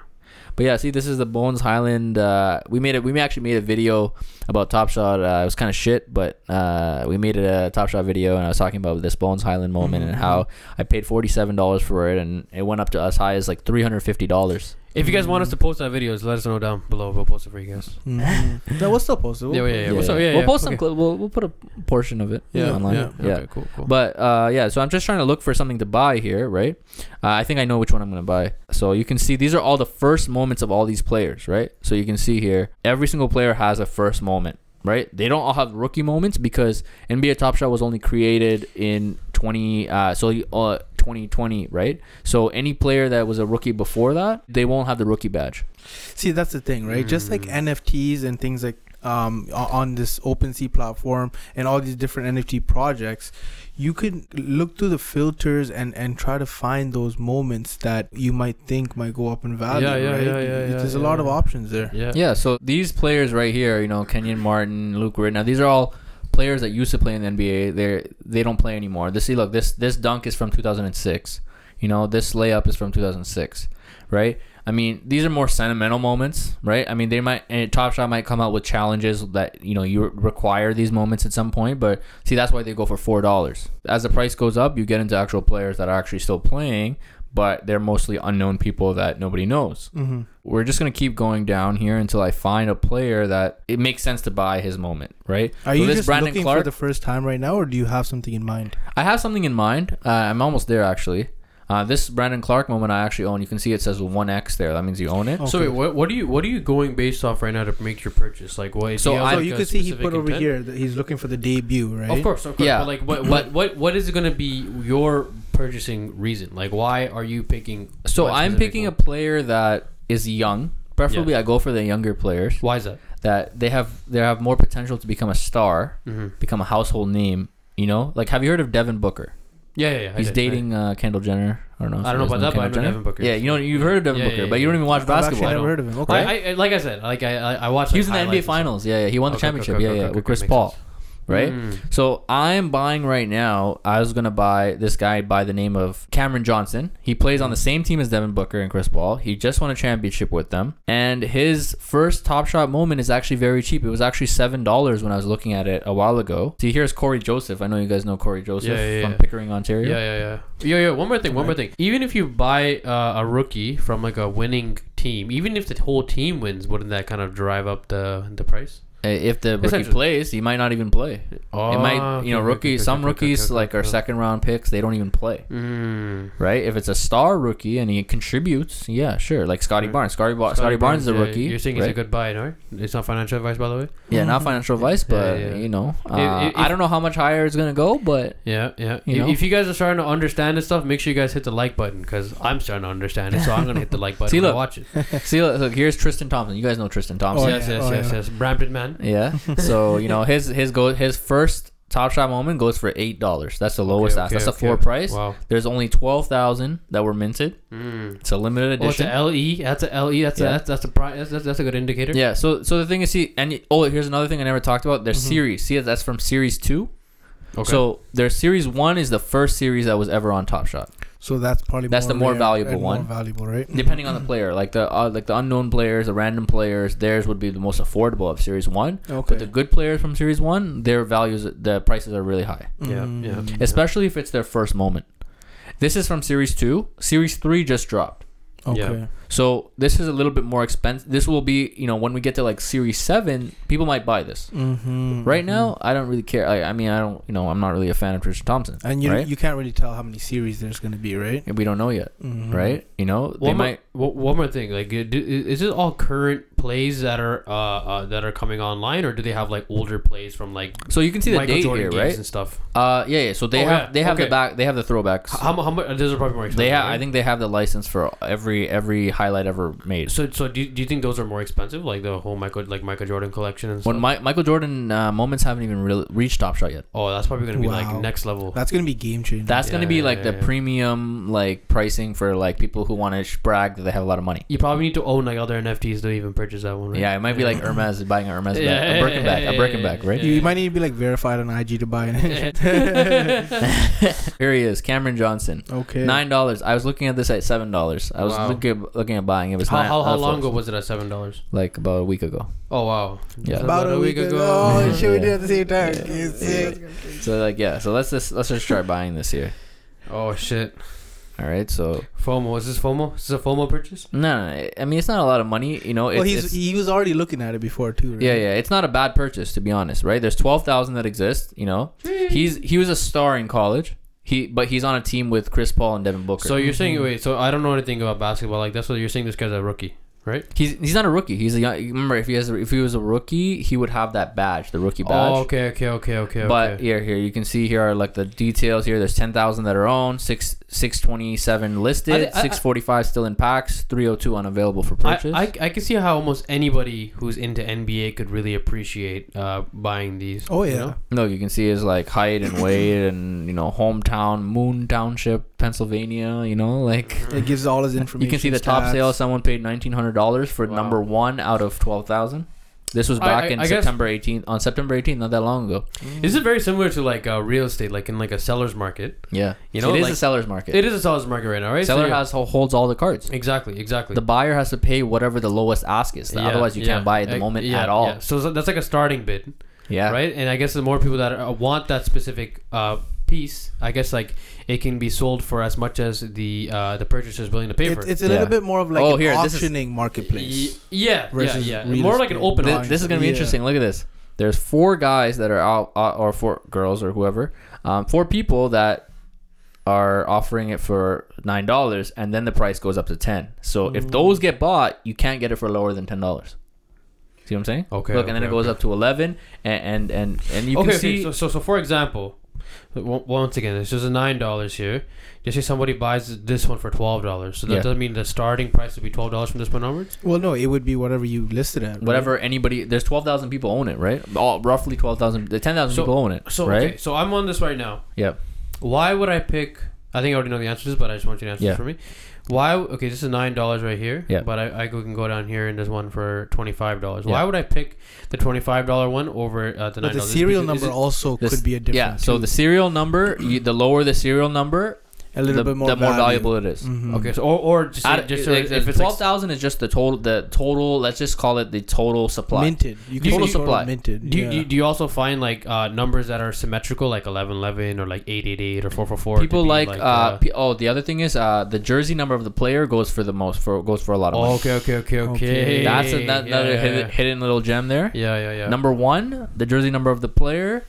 But yeah, see, this is the Bones Hyland. Uh, we made it. We actually made a video about Top Shot. Uh, it was kind of shit, but uh, we made it a Top Shot video, and I was talking about this Bones Hyland moment and
Mhm.
how I paid forty seven dollars for it, and it went up to as high as like three hundred fifty dollars.
If you guys want us to post that videos, let us know down below. We'll post it for you guys.
No, we'll still post it. We'll
Yeah, yeah, yeah.
post it.
So, yeah,
we'll
yeah,
post some.
okay.
Cl- we'll we'll put a portion of it
Yeah,
online.
yeah,
yeah.
Okay, cool, cool.
But uh, yeah, so I'm just trying to look for something to buy here, right? Uh, I think I know which one I'm gonna buy. So you can see these are all the first moments of all these players, right? So you can see here, every single player has a first moment, right? They don't all have rookie moments because NBA Top Shot was only created in 20, uh, so uh, 2020, right? So any player that was a rookie before that, they won't have the rookie badge.
See, that's the thing, right? Just like
Mm.
NFTs and things like um on this OpenSea platform and all these different NFT projects, you could look through the filters and and try to find those moments that you might think might go up in value.
Yeah, yeah,
right?
yeah, yeah, yeah,
There's a
yeah,
lot of options there.
yeah.
Yeah, so these players right here, you know, Kenyon Martin, Luke Rid. Now these are all players that used to play in the NBA. They they don't play anymore. This see, look, this this dunk is from 2006. You know, this layup is from 2006, right? I mean, these are more sentimental moments, right? I mean, they might and Top Shot might come out with challenges that you know you require these moments at some point, but see, that's why they go for four dollars. As the price goes up, you get into actual players that are actually still playing, but they're mostly unknown people that nobody knows.
Mm-hmm.
We're just gonna keep going down here until I find a player that it makes sense to buy his moment, right?
Are
So
you
this
just
Brandon
looking
Clark-
for the first time right now, or do you have something in mind?
I have something in mind. Uh, I'm almost there actually. Uh, this Brandon Clarke moment I actually own. You can see it says one X there. That means you own it.
Oh.
So wait, what, what are you what are you going based off right now to make your purchase? Like what?
So
do
I-
so you
a
can see he put over
intent?
here that he's looking for the debut, right?
Of course, of course.
Yeah.
But like, what, what, what, what is going to be your purchasing reason? Like, why are you picking?
So I'm
specific
picking a player that is young. Preferably,
Yeah.
I go for the younger players
Why is that?
that they have they have more potential to become a star,
Mm-hmm.
become a household name. You know, like have you heard of Devin Booker?
Yeah, yeah, yeah.
He's
did.
dating uh, Kendall Jenner. I don't know.
I don't know
guys
about that, but I
Kendall
know Devin Booker.
Yeah, you know you've heard of Devin
Yeah,
Booker,
yeah,
but you don't even watch
I've
basketball.
actually never heard of him. Okay.
I, like I said, like I, I, I watched.
He was
like,
in the NBA
highlights and stuff.
Finals. Yeah, yeah. He won the
Okay, okay,
championship.
okay,
yeah,
okay,
yeah,
okay,
with Chris Paul.
sense.
Right.
Mm.
So I'm buying right now. I was gonna buy this guy by the name of Cameron Johnson. He plays on the same team as Devin Booker and Chris Paul. He just won a championship with them, and his first Top Shot moment is actually very cheap. It was actually seven dollars when I was looking at it a while ago. See, here's Cory Joseph. I know you guys know Cory Joseph
Yeah, yeah,
from
yeah.
Pickering, Ontario.
Yeah, yeah, yeah. Yeah, yeah. One more thing. One more thing. Even if you buy uh, a rookie from like a winning team, even if the whole team wins, wouldn't that kind of drive up the the price?
Uh, If the rookie plays, he might not even play.
Oh,
it might, you know, rookies. some rookies like are second round picks. They don't even play.
Mm.
right? If it's a star rookie and he contributes, yeah, sure. Like Scottie
Right.
Barnes. Scottie, Bar- Scottie Barnes is a
yeah,
rookie.
You're saying
right?
it's a good buy, no? It's not financial advice, by the way.
Yeah, not financial advice, [laughs] but
yeah.
you know, uh,
If- if-
I don't know how much higher it's gonna go, but
Yeah, yeah.
You
if,
know?
if you guys are starting to understand this stuff, make sure you guys hit the like button because I'm starting to understand it. So I'm gonna hit the like [laughs] button
See,
and
look.
watch it. [laughs]
see, look, look, here's Tristan Thompson. You guys know Tristan Thompson.
Oh,
yes,
yeah,
yes,
oh,
yes,
yeah.
yes. Brampton man. [laughs]
Yeah. so you know his his go his first top shot moment goes for eight dollars. That's the lowest
Okay,
ask.
okay,
That's the
okay.
floor price.
Wow.
There's only twelve thousand that were minted.
Mm.
It's a limited
Oh, it's a LE. That's a LE. That's
Yeah.
a that's, that's a pri- that's, that's, that's a good indicator.
yeah. So so the thing is, see, and oh, here's another thing I never talked about. Their
Mhm.
series. See, that's from series two.
Okay.
So their series one is the first series that was ever on Top Shot.
So that's probably
That's the more
rare
valuable one.
More valuable, right?
depending on the player. Like the uh, like the unknown players, the random players, theirs would be the most affordable of Series One.
Okay.
But the good players from Series One, their values, the prices are really high,
Yeah,
Mm.
yeah.
especially if it's their first moment. This is from Series Two. Series Three just dropped.
Okay.
So this is a little bit more expensive. This will be, you know, when we get to like Series Seven, people might buy this.
Mm-hmm.
Right now, I don't really care. I, I mean, I don't, you know, I'm not really a fan of Tristan Thompson.
and you
right?
you can't really tell how many series there's gonna be, right?
we don't know yet,
Mhm.
right? You know, they
One more,
might.
one one more thing, like, do, is it all current plays that are uh, uh that are coming online, or do they have like older plays from like
So you can see the
Michael
date
Jordan
here, right?
and stuff?
Uh, yeah, yeah. So they
Oh,
have
yeah.
they have the back they have the throwbacks.
How, how much? Those are probably more expensive.
They have.
right?
I think they have the license for every every highlight ever made.
So, so do you, do you think those are more expensive, like the whole Michael like Michael Jordan collection and stuff?
When Mi- Michael Jordan uh, moments haven't even really reached Top Shot yet.
oh, that's probably gonna be
Wow.
like next level.
That's gonna be game changing.
That's gonna be
yeah,
like
yeah,
the
yeah.
premium like pricing for like people who want to brag that they have a lot of money.
you probably need to own like other NFTs to even purchase that one. Right?
Yeah, it might be like Hermes buying a Hermes
Yeah,
bag, a Birkin
yeah,
bag,
yeah,
a Birkin
yeah,
bag, right?
you, you might need to be like verified on IG to buy it. [laughs]
Here he is, Cameron Johnson.
okay.
Nine dollars. I was looking at this at seven dollars. I was
Wow.
looking looking at buying. It was
How,
nine,
how, how long ago was it at seven dollars?
Like about a week ago.
Oh wow.
Yeah.
About a week ago. Oh, [laughs] shit, we did at the same time.
Yeah.
It's sick.
So like yeah. So let's just let's just try buying this here.
Oh shit.
All right. So
FOMO. Is this FOMO? Is this a FOMO purchase?
no, no, no, I mean it's not a lot of money. You know.
Well, he's
it's-
he was already looking at it before too. Right?
Yeah, yeah, it's not a bad purchase to be honest, right? There's twelve thousand that exist. You know, he's he was a star in college. He but he's on a team with Chris Paul and Devin Booker.
So you're saying
Mhm.
wait? So I don't know anything about basketball. Like that's what you're saying. This guy's a rookie, right?
he's he's not a rookie. He's a young. Remember, if he has if he was a rookie, he would have that badge, the rookie badge.
Oh, okay, okay, okay, okay.
But
okay.
here, here you can see here are like the details. Here, there's ten thousand that are owned, six six twenty seven listed,
I I-
six forty five still in packs, three hundred two unavailable for purchase.
I, I can see how almost anybody who's into NBA could really appreciate uh, buying these.
Oh
you
yeah.
know?
Look, you can see his like height and weight, and you know hometown, Moon Township, Pennsylvania. You know, like
It gives all his information. [laughs]
you can see the top
stats.
sale. Someone paid nineteen hundred dollars for
Wow.
number one out of twelve thousand. This was back
I-
in
I
September eighteenth. On September eighteenth, not that long ago.
This is very similar to like uh, real estate, like in like a seller's market.
Yeah,
You know,
it is
like-
a seller's market.
It is a seller's market right now, right?
Seller
you're-
has holds all the cards.
exactly, exactly.
The buyer has to pay whatever the lowest ask is.
Yeah,
Otherwise, you
yeah,
can't buy at the moment
yeah,
at all.
yeah. So so that's like a starting bid,
Yeah.
right? And I guess the more people that uh, want that specific uh, piece, I guess like it can be sold for as much as the uh, the purchaser is willing to pay for.
It's,
it.
it's a little bit more of like
Oh,
an
here, this is-
auctioning marketplace.
Y- yeah, yeah,
versus
yeah. More like an open
Thi- this is gonna be
Yeah.
interesting. Look at this. There's four guys that are out, uh, or four girls or whoever, um, four people that are offering it for nine dollars, and then the price goes up to ten. So if
Mm.
those get bought, you can't get it for lower than ten dollars. See what I'm saying?
Okay,
Look, and then
okay,
it goes
okay.
up to eleven, and and and, and you
okay,
can
okay,
see.
so, so so for example, w- once again, it's just a nine dollars here. Just say somebody buys this one for twelve dollars. So that
Yeah.
doesn't mean the starting price would be twelve dollars from this point onwards.
Well, no, it would be whatever you listed at. right?
Whatever anybody, there's twelve thousand people own it, right? All, roughly twelve thousand, the ten thousand
So-
people own it,
So
right?
okay, so I'm on this right now.
Yep.
Why would I pick? I think I already know the answer to this, but I just want you to answer
Yeah.
this for me. Why? Okay, this is nine dollars right here.
Yeah.
But I, I can go down here and there's one for twenty five dollars.
Yeah.
Why would I pick the twenty five dollar one over uh, the
But
nine
the
dollars?
serial number also
This-
could be a different.
Yeah. So
too.
the serial number, you, the lower the serial number,
a little
the,
bit more
the more
value.
valuable it is.
Mhm.
Okay, so or, or just, say,
Out of-
just
it-
so
it-
if it's like
twelve thousand is just the total. The total. Let's just call it the total supply.
minted. You
Do
can
you-
say total
supply.
minted.
Do you,
yeah.
do, you, do you also find like uh, numbers that are symmetrical, like eleven eleven or like eight eight eight or four four four?
People like, uh, pe- oh the other thing is uh the jersey number of the player goes for the most for goes for a lot of money.
oh, okay, okay, okay, okay.
Okay.
That's a, that,
yeah,
another
yeah,
hidden,
yeah.
hidden little gem there.
Yeah, yeah, yeah.
Number one, the jersey number of the player.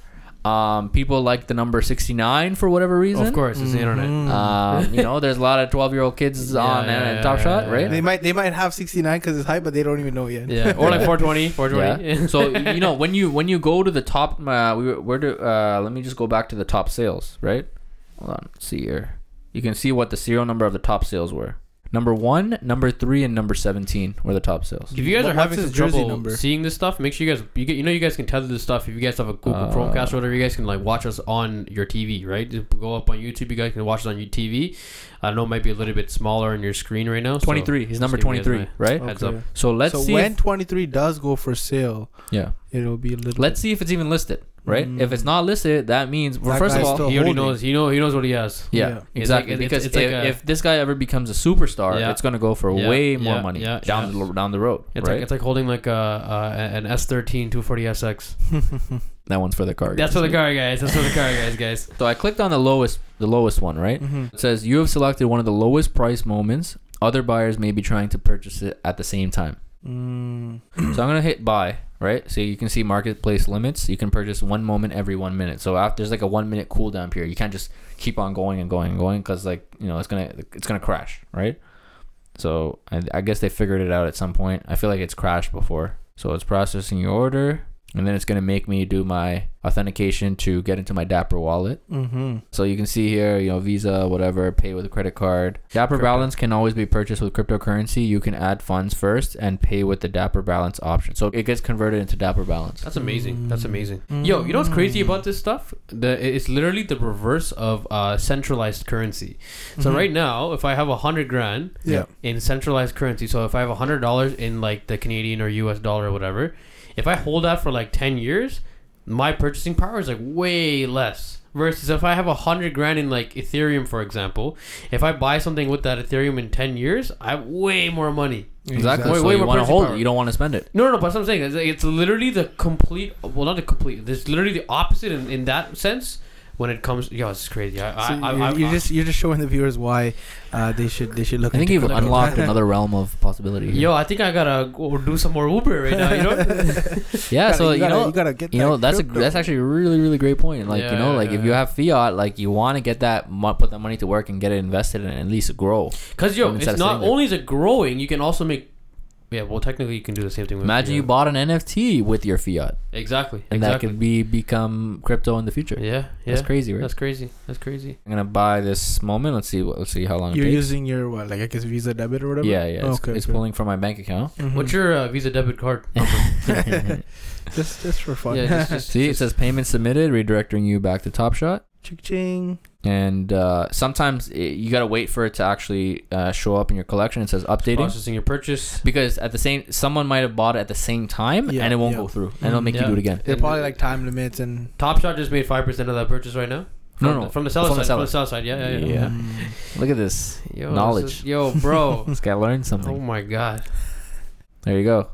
Um, people like the number sixty nine for whatever reason.
Of course, it's the internet.
Mhm.
Um, you know, there's a lot of twelve year old kids [laughs]
Yeah,
on
yeah, yeah,
Top
yeah,
Shot,
yeah,
right?
They might they might have 69 because it's high, but they don't even know yet.
Yeah, or like [laughs] 420, 420.
Yeah. [laughs] so you know when you when you go to the top, uh, we where do uh, let me just go back to the top sales, right? Hold on, let's see here. You can see what the serial number of the top sales were. Number one, number three, and number seventeen were the top sales.
If you guys
What-
are
what's
having
his
some
jersey
trouble
number?
seeing this stuff, make sure you guys you get you know you guys can tether this stuff. If you guys have a Google
Uh,
Chromecast or whatever, you guys can like watch us on your TV, right? Just go up on YouTube. You guys can watch it on your TV. I know it might be a little bit smaller on your screen right now. so
Twenty three. He's number
just
twenty
giving you
three,
guys
right?
Heads up.
So let's
so
see.
when
if,
23 does go for sale,
yeah.
it'll be a little.
Let's see if it's even listed, right?
Mm.
If it's not listed, that means well,
That
first of all,
He already
holding.
knows. He know. He knows what he has.
Yeah,
Yeah.
It's
exactly.
like-
because
it's like
if,
a-
if this guy ever becomes a superstar,
Yeah.
it's gonna go for
Yeah,
way more money
yeah,
down
yeah.
The, down the road,
It's
right?
like it's like holding like a uh, an S13 240SX. [laughs]
that one's for the car. Guys.
That's for the car guys. That's for the car guys, guys. [laughs]
So I clicked on the lowest, the lowest one, right?
Mhm.
It says you have selected one of the lowest price moments. Other buyers may be trying to purchase it at the same time.
Mm.
so I'm gonna hit buy, right? So you can see marketplace limits. You can purchase one moment every one minute. So after there's like a one minute cooldown period. You can't just keep on going and going and going because like you know it's gonna it's gonna crash, right? So I, I guess they figured it out at some point. I feel like it's crashed before. So it's processing your order, and then it's gonna make me do my authentication to get into my Dapper wallet.
Mm-hmm.
So you can see here, you know, Visa, whatever, pay with a credit card. Dapper
Crypto.
Balance can always be purchased with cryptocurrency. You can add funds first and pay with the Dapper Balance option. So it gets converted into Dapper Balance.
That's amazing. That's
Mm.
amazing. Yo, you know what's crazy about this stuff? The it's literally the reverse of uh, centralized currency. So
Mhm.
right now, if I have a hundred grand
Yeah.
in centralized currency, so if I have a hundred dollars in like the Canadian or U.S. dollar or whatever, if I hold that for like ten years, my purchasing power is like way less. Versus if I have a hundred grand in like Ethereum, for example, if I buy something with that Ethereum in ten years, I have way more money.
Exactly.
Way-
so
way
you
more
want to hold
power.
it. You don't want to spend it.
No, no, no. But what I'm saying is, it's literally the complete. Well, not the complete. It's literally the opposite in, in that sense. When it comes, yo, it's crazy. I,
So
I, I,
you're,
I,
you're just you're just showing the viewers why uh, they should they should look.
I think
into
you've
crypto.
unlocked [laughs] another realm of possibility. Here.
yo, I think I gotta go do some more Uber right now. You know? [laughs]
yeah. So you,
gotta,
know,
you gotta get
you know
that
that's a
crypto.
that's actually a really really great point. Like you know, like
yeah,
if you
yeah.
have fiat, like you want to get that mo- put that money to work and get it invested and at least grow.
Because yo,
Instead
it's
of
not
sitting there.
only is it growing, you can also make. Yeah, well, technically, you can do the same thing. with
Imagine you
yeah.
bought an NFT with your fiat,
exactly,
and that
exactly.
could be become crypto in the future.
yeah, yeah.
That's crazy, right?
That's crazy. That's crazy.
I'm gonna buy this moment. Let's see. what Let's see how long
You're
it takes.
using your what, like I guess Visa debit or whatever.
yeah, yeah. It's,
Okay,
it's
okay.
pulling from my bank account.
Mhm.
What's your uh, Visa debit card? [laughs] [laughs]
just just for fun?
Yeah, just- just- [laughs]
see, it says payment submitted, redirecting you back to Top Shot.
Ching ching.
And uh, sometimes it, you gotta wait for it to actually uh, show up in your collection. It says updating
Processing your purchase.
because at the same, someone might have bought it at the same time,
Yeah,
and it won't
yeah.
go through, and it'll
Mhm.
make
Yeah.
you do it again.
They're probably like time limits and.
Top Shot just made five percent of that purchase right now.
No,
From
no,
the, from the seller
from the
side. From the seller side. Yeah, yeah, yeah.
Yeah.
Mm.
Look at this
Yo, this
knowledge.
is- yo, bro. [laughs]
This guy learned something.
Oh my god.
There you go.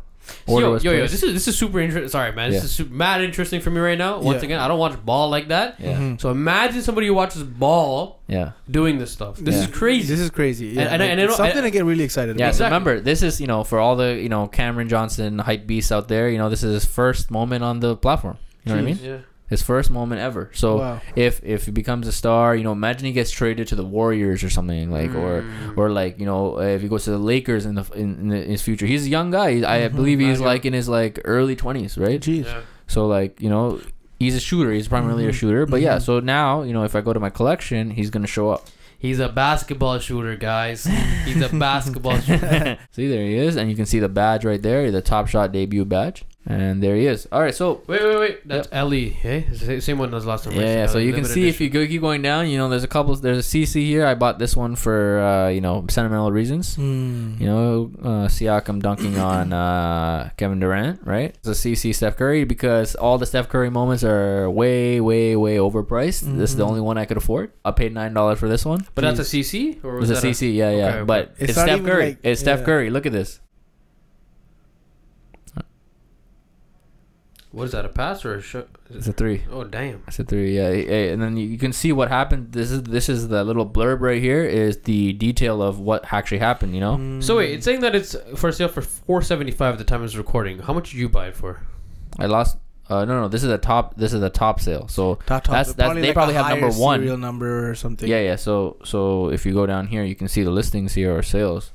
Order
yo, yo, yo, this is this is super interesting. Sorry, man. This
Yeah.
is super, mad interesting for me right now. Once
Yeah.
again, I don't watch ball like that.
yeah,
Mhm.
So imagine somebody who watches ball
yeah.
doing this stuff. This
Yeah.
is crazy.
This is crazy. Yeah,
and I- and I
like,
don't-
something
I-
get really excited
Yeah,
about.
so
Exactly.
remember, this is you know for all the you know Cameron Johnson hype beasts out there. You know, this is his first moment on the platform. You know what I mean?
Yeah.
His first moment ever. So
wow.
if if he becomes a star, you know, imagine he gets traded to the Warriors or something like, or
Mm.
or like you know, uh, if he goes to the Lakers in the in, in his future, he's a young guy. He's- I
Mhm.
believe he's
Yeah.
like in his like early twenties, right?
Jeez.
Yeah.
So like you know, he's a shooter. He's primarily a
Mhm.
shooter. But yeah,
Mhm.
so now you know, if I go to my collection, he's gonna show up.
He's a basketball shooter, guys. He's a basketball shooter. [laughs]
see, there he is, and you can see the badge right there, the Top Shot debut badge, and there he is. All right, so
Wait, wait, wait. That's Ellie. Hey, Sa- same one as last time.
Yeah, yeah, so you can
limited
see if you go keep going down, you know, there's a couple. There's a CC here. I bought this one for uh, you know sentimental reasons.
Mm.
You know, uh, Siakam dunking [coughs] on uh, Kevin Durant, right? It's a CC Steph Curry because all the Steph Curry moments are way, way, way overpriced. This is the
Mhm.
only one I could afford. I paid nine dollars for this one.
But that's a CC or
It
was
was a
that
CC, yeah, yeah.
Okay, okay.
But
It's
it's, Steph Curry.
like-
it's Steph. Curry. Look at this.
What is that? A pass or a shot?
It's a three.
Oh damn.
It's a three, yeah. And then you you can see what happened. This is this is the little blurb right here. Is the detail of what actually happened. You know.
Mm.
So wait, it's saying that it's for sale for four seventy five at the time of this recording. How much did you buy it for?
I lost. Uh, no, no. This is a top. This is a top sale. So
Top, top,
That's- that's- they
like
probably
a
have number one.
serial number or something.
yeah, yeah. So so if you go down here, you can see the listings here or sales.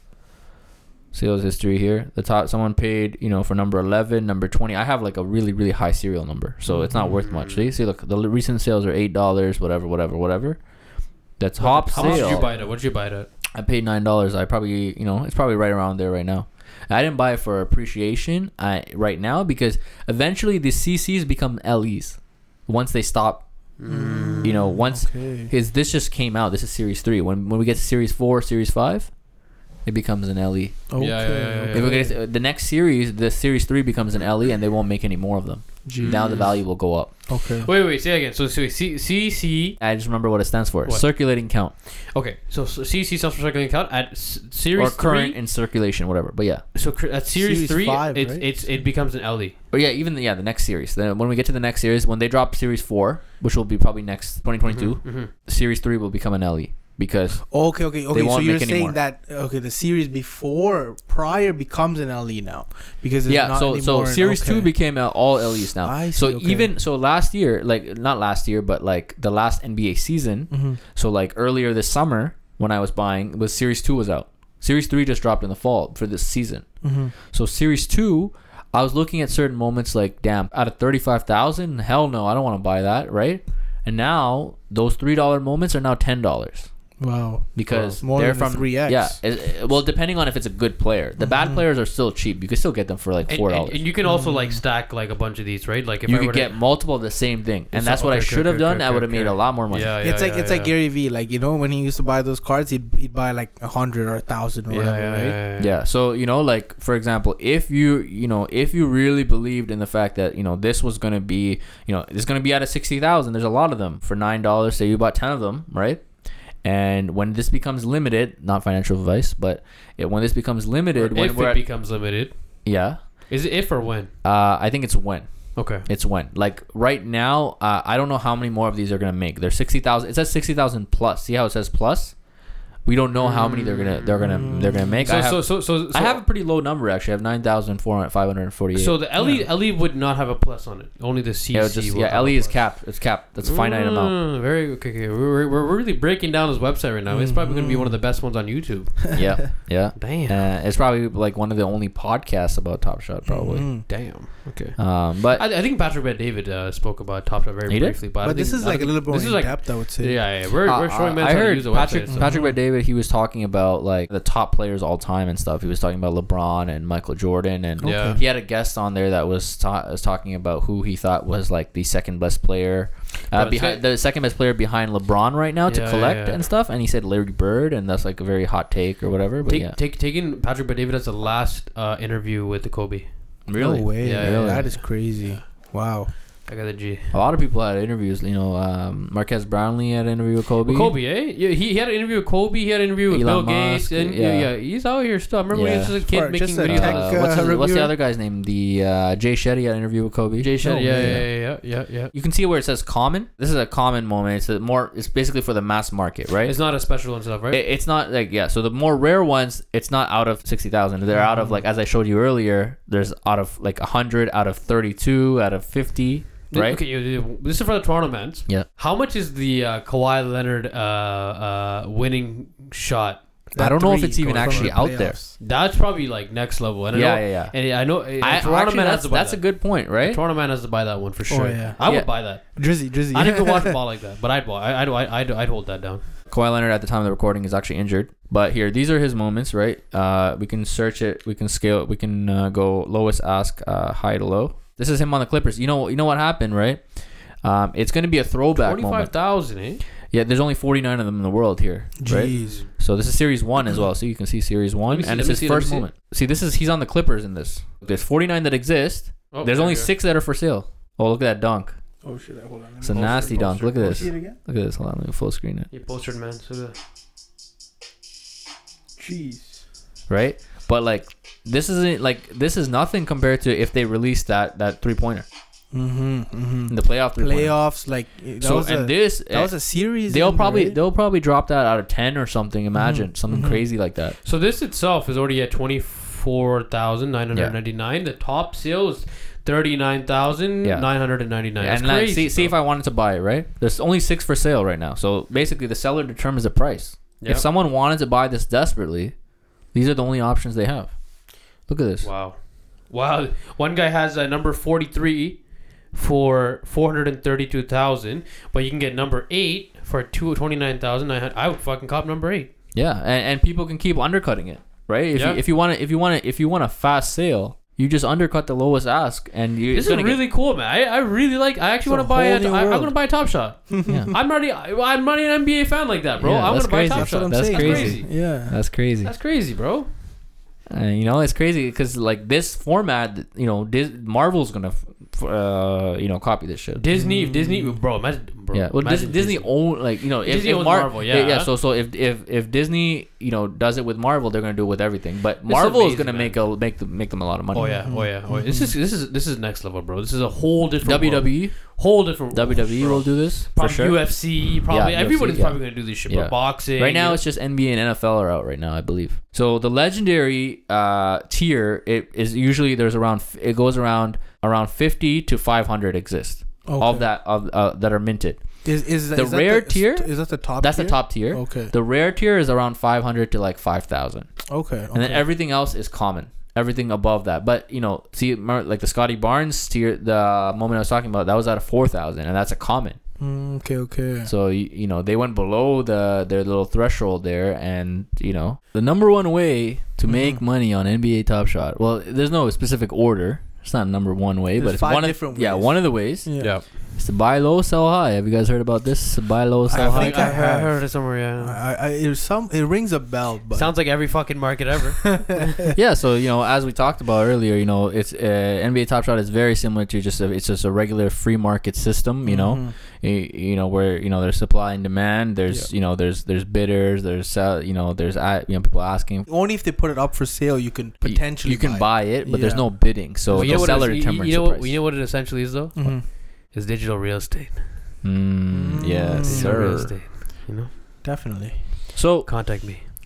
Sales history here. The top. Someone paid you know for number eleven, number twenty. I have like a really really high serial number, so it's not worth much. See, see, look, the l- recent sales are eight dollars, whatever, whatever, whatever. The top
How much did you buy it at? What did you buy it at?
I paid nine dollars. I probably, you know, it's probably right around there right now. I didn't buy it for appreciation. I right now because eventually the CCs become LEs once they stop. You know, once mm,
Okay.
because this just came out. This is series three. When when we get to series four, series five, it becomes an LE.
Okay.
yeah, yeah, yeah,
If we get to- the next series, the series three becomes an LE, and they won't make any more of them.
Jeez.
Now the value will go up.
Okay.
Wait, wait, say again. So, so C, CC.
I just remember what it stands for.
What?
Circulating count
Okay, so, so CC self circulating count at s- series
or current
three.
in circulation, whatever. But yeah.
So cr- at series,
Series
three,
five,
it's
right?
it's it becomes an LE.
Or yeah, even the, yeah, the next series. Then when we get to the next series, when they drop series four, which will be probably next 2022,
Mm-hmm.
series three will become an LE because
Okay, okay, okay. So you're saying
more.
that okay, the series before prior becomes an LE now because it's
yeah.
not
So so
anymore
series two became all LEs now.
I
so
okay.
even so last year, like not last year, but like the last NBA season.
Mhm.
So like earlier this summer when I was buying, was series two was out. Series three just dropped in the fall for this season.
Mhm.
So series two, I was looking at certain moments like, damn, out of thirty five thousand, hell no, I don't want to buy that, right? And now those three dollar moments are now ten dollars
Wow.
because
More
they're
than
from
3X.
Yeah, it- it- well, depending on if it's a good player. The bad
Mhm.
players are still cheap. You can still get them for like
And,
four
and,
dollars.
and you can also like stack like a bunch of these, right? Like if
You
I
could get multiple of the same thing, and that's what I should
okay,
have
okay,
done.
okay,
I would have
okay.
made a lot more money.
Yeah, yeah it's
like
yeah,
it's like. Gary Vee. Like you know when he used to buy those cards, he'd, he'd buy like a hundred or a thousand or
Yeah,
whatever,
yeah,
right?
yeah, yeah.
Yeah. So you know, like for example, if you you know if you really believed in the fact that you know this was gonna be you know it's gonna be out of sixty thousand, there's a lot of them for nine dollars. Say you bought ten of them, right? And when this becomes limited, not financial advice, but it, when this becomes
Or
limited, when
if it
at,
becomes limited,
yeah,
is it if or when?
uh, I think it's when.
Okay.
It's when. Like right now, uh, I don't know how many more of these are gonna make. They're sixty thousand. It says sixty thousand plus. See how it says plus? We don't know how many they're gonna they're gonna they're gonna make.
So,
I have,
so, so, so,
I have a pretty low number actually. I have nine thousand four hundred five hundred forty eight.
So the LE LE would not have a plus on it. Only the CC.
yeah, just yeah.
have
LE is
plus.
capped. It's capped. That's a finite amount.
Mm, Very okay. okay. We're, we're, we're really breaking down his website right now. It's probably going to be one of the best ones on YouTube. [laughs]
Yeah, yeah. [laughs]
Damn.
Uh, it's probably like one of the only podcasts about Top Shot, probably.
Mhm.
Damn. Okay.
Um, but
I, I think Patrick Bet David uh, spoke about Top Shot very
He did?
briefly, but, I
But this
think-
is
I
like a little bit more
This is
in
like
depth, I would say.
yeah, yeah. We're,
uh,
we're showing
uh,
men
I heard Patrick
website. so-
Patrick
Mhm.
Bet David. He was talking about like the top players all time and stuff. He was talking about LeBron and Michael Jordan and
Yeah.
he had a guest on there that was, ta- was talking about who he thought was like the second best player, uh,
Bro,
behind the second best player behind LeBron right now to
Yeah, yeah,
collect
yeah.
and stuff. And he said Larry Bird, and that's like a very hot take or whatever. But
Take,
yeah,
take, taking Patrick Bet David as the last uh, interview with the Kobe.
really,
No way.
Yeah,
man.
yeah.
That is crazy. Wow.
I got the G.
A lot of people had interviews. You know, um, Marques Brownlee had an interview with Kobe.
With Kobe, eh? Yeah, he, he had an interview with Kobe. He had an interview with
Elon
Bill Gates.
Musk,
And,
yeah.
yeah. yeah, he's out here still. I remember when he was just a kid
Part-
making
just
videos.
tech,
Uh, what's, his, what's the other guy's name? The uh, Jay Shetty had an interview with Kobe.
Jay Shetty.
Oh,
yeah,
yeah.
yeah, yeah, yeah, yeah, yeah.
You can see where it says common. This is a common moment. It's a more. It's basically for the mass market, right?
It's not a special and stuff, right?
It- it's not like yeah. So the more rare ones, it's not out of sixty thousand. They're out of like as I showed you earlier. There's out of like hundred, out of thirty-two, out of fifty,
Th-
right?
Okay, you- you- this is for the Toronto Mans.
Yeah.
How much is the uh, Kawhi Leonard uh, uh, winning shot?
I don't know if it's even actually out there.
That's probably like next level. And I
Yeah,
know,
yeah, yeah.
And I know uh,
I,
Toronto
actually,
Man has
that's,
to buy
that's a good point, right?
Toronto Man has to buy that one for sure.
yeah.
I would buy that.
Drizzy, Drizzy.
I didn't even watch the [laughs] ball like that, but I'd buy. I- I'd, I'd, I'd, I'd hold that down.
Kawhi Leonard at the time of the recording is actually injured. But here, these are his moments, right? Uh, we can search it. We can scale it. We can uh, go lowest ask, uh, high to low. This is him on the Clippers. You know, you know what happened, right? Um, it's going to be a throwback
Twenty-five
moment.
thousand, eh?
Yeah, there's only 49 of them in the world here, right?
Jeez.
So this is series one as well. So you can see series one,
see,
and
let
it's his
see,
first
see.
moment. See, this is he's on the Clippers in this. There's 49 that exist.
Oh,
There's
there
only
we
six that are for sale. Oh, look at that dunk.
Oh shit! Hold on.
It's a nasty
it,
dunk.
post
Look at this.
See it again?
Look at this. Hold on, let me full screen it.
He postered man. So the,
Jeez.
Right, but like this isn't like this is nothing compared to if they released that that three pointer
Mm-hmm. mm-hmm.
the playoff three.
Playoffs, like that
So
was
and
a,
this
that was a series.
they'll
ending,
probably
right?
they'll probably drop that out of 10 or something. Imagine
Mhm,
something crazy like that.
so this itself is already at twenty-four thousand nine hundred ninety-nine. The top sale is thirty-nine thousand nine hundred and ninety-nine.
and
That's
like, see, see if I wanted to buy it, right? There's only six for sale right now. So basically, the seller determines the price. If someone wanted to buy this desperately, these are the only options they have. Look at this.
Wow. Wow. One guy has a number 43 for 432,000, but you can get number 8 for 229,900. I would fucking cop number 8.
Yeah, and, and people can keep undercutting it, right? If
Yeah.
you if you want to if you want to if you want a fast sale, you just undercut the lowest ask, and you.
This is
gonna get-
really cool, man. I, I really like I actually want to buy
whole
a,
new
I, I'm going to buy a Top Shot. [laughs]
yeah.
I'm already I'm not an NBA fan like that, bro.
Yeah,
I'm going
that's
to buy
crazy.
Top
That's what
Shot.
I'm
That's
saying.
crazy.
Yeah.
That's crazy.
That's crazy, bro.
Uh, you know, it's crazy because like this format, you know, Dis- Marvel's gonna, uh, you know, copy this shit.
Disney, Disney, bro, imagine, bro.
yeah, well, Dis-
imagine
Disney, own like you know, if,
Disney
if
owns
Mar-
Marvel, yeah.
yeah. So so if if if Disney, you know, does it with Marvel, they're gonna do it with everything. But
is
Marvel is
amazing,
gonna
man.
make a make them make them a lot of money.
Oh yeah, oh yeah, oh yeah. This is this is this is next level, bro. This is a whole different world.
WWE,
whole different
WWE
bro.
will do this for sure.
UFC, probably
Yeah,
everybody's
UFC,
probably
yeah.
gonna do this shit.
Yeah.
But boxing
Right now,
you
it's just NBA and NFL are out right now, I believe. So the legendary uh, tier, it is usually there's around it goes around around 50 to 500 exist
Okay.
of that of uh, that are minted.
Is is
The
is
rare
the,
tier?
Is that the top?
That's
tier?
the top tier.
Okay.
The rare tier is around 500 to like 5,000.
Okay.
And then everything else is common. Everything above that. But, you know, see, remember, like the Scottie Barnes tier, the moment I was talking about, that was at a 4,000, and that's a common.
Mm, okay. Okay.
So, you, you know, they went below the their little threshold there. And, you know, the number one way to make
Mhm.
money on NBA Top Shot, well, there's no specific order. It's not number one way,
There's
but it's
five
one of,
different
yeah,
ways.
one of the ways
yeah.
Yeah,
is to buy low, sell high. Have you guys heard about this? Buy low, sell
I
high.
think I have.
it somewhere. Yeah,
I, I, it some. It rings a bell, but
sounds like every fucking market ever. [laughs]
yeah, so you know, as we talked about earlier, you know, it's uh, NBA Top Shot is very similar to just a, it's just a regular free market system, you know,
Mhm.
You, you know where you know there's supply and demand, there's you know there's there's bidders, there's sell, you know there's you know people asking.
only if they put it up for sale, you can potentially.
you, can
buy.
buy it, but there's no bidding, so
Well, you know what
seller
it is- you-
determines
you know what you know what it essentially is though.
Mhm.
It's digital real estate.
Mm, yes,
Digital real
sir.
estate. You know,
Definitely.
So
contact me. [laughs]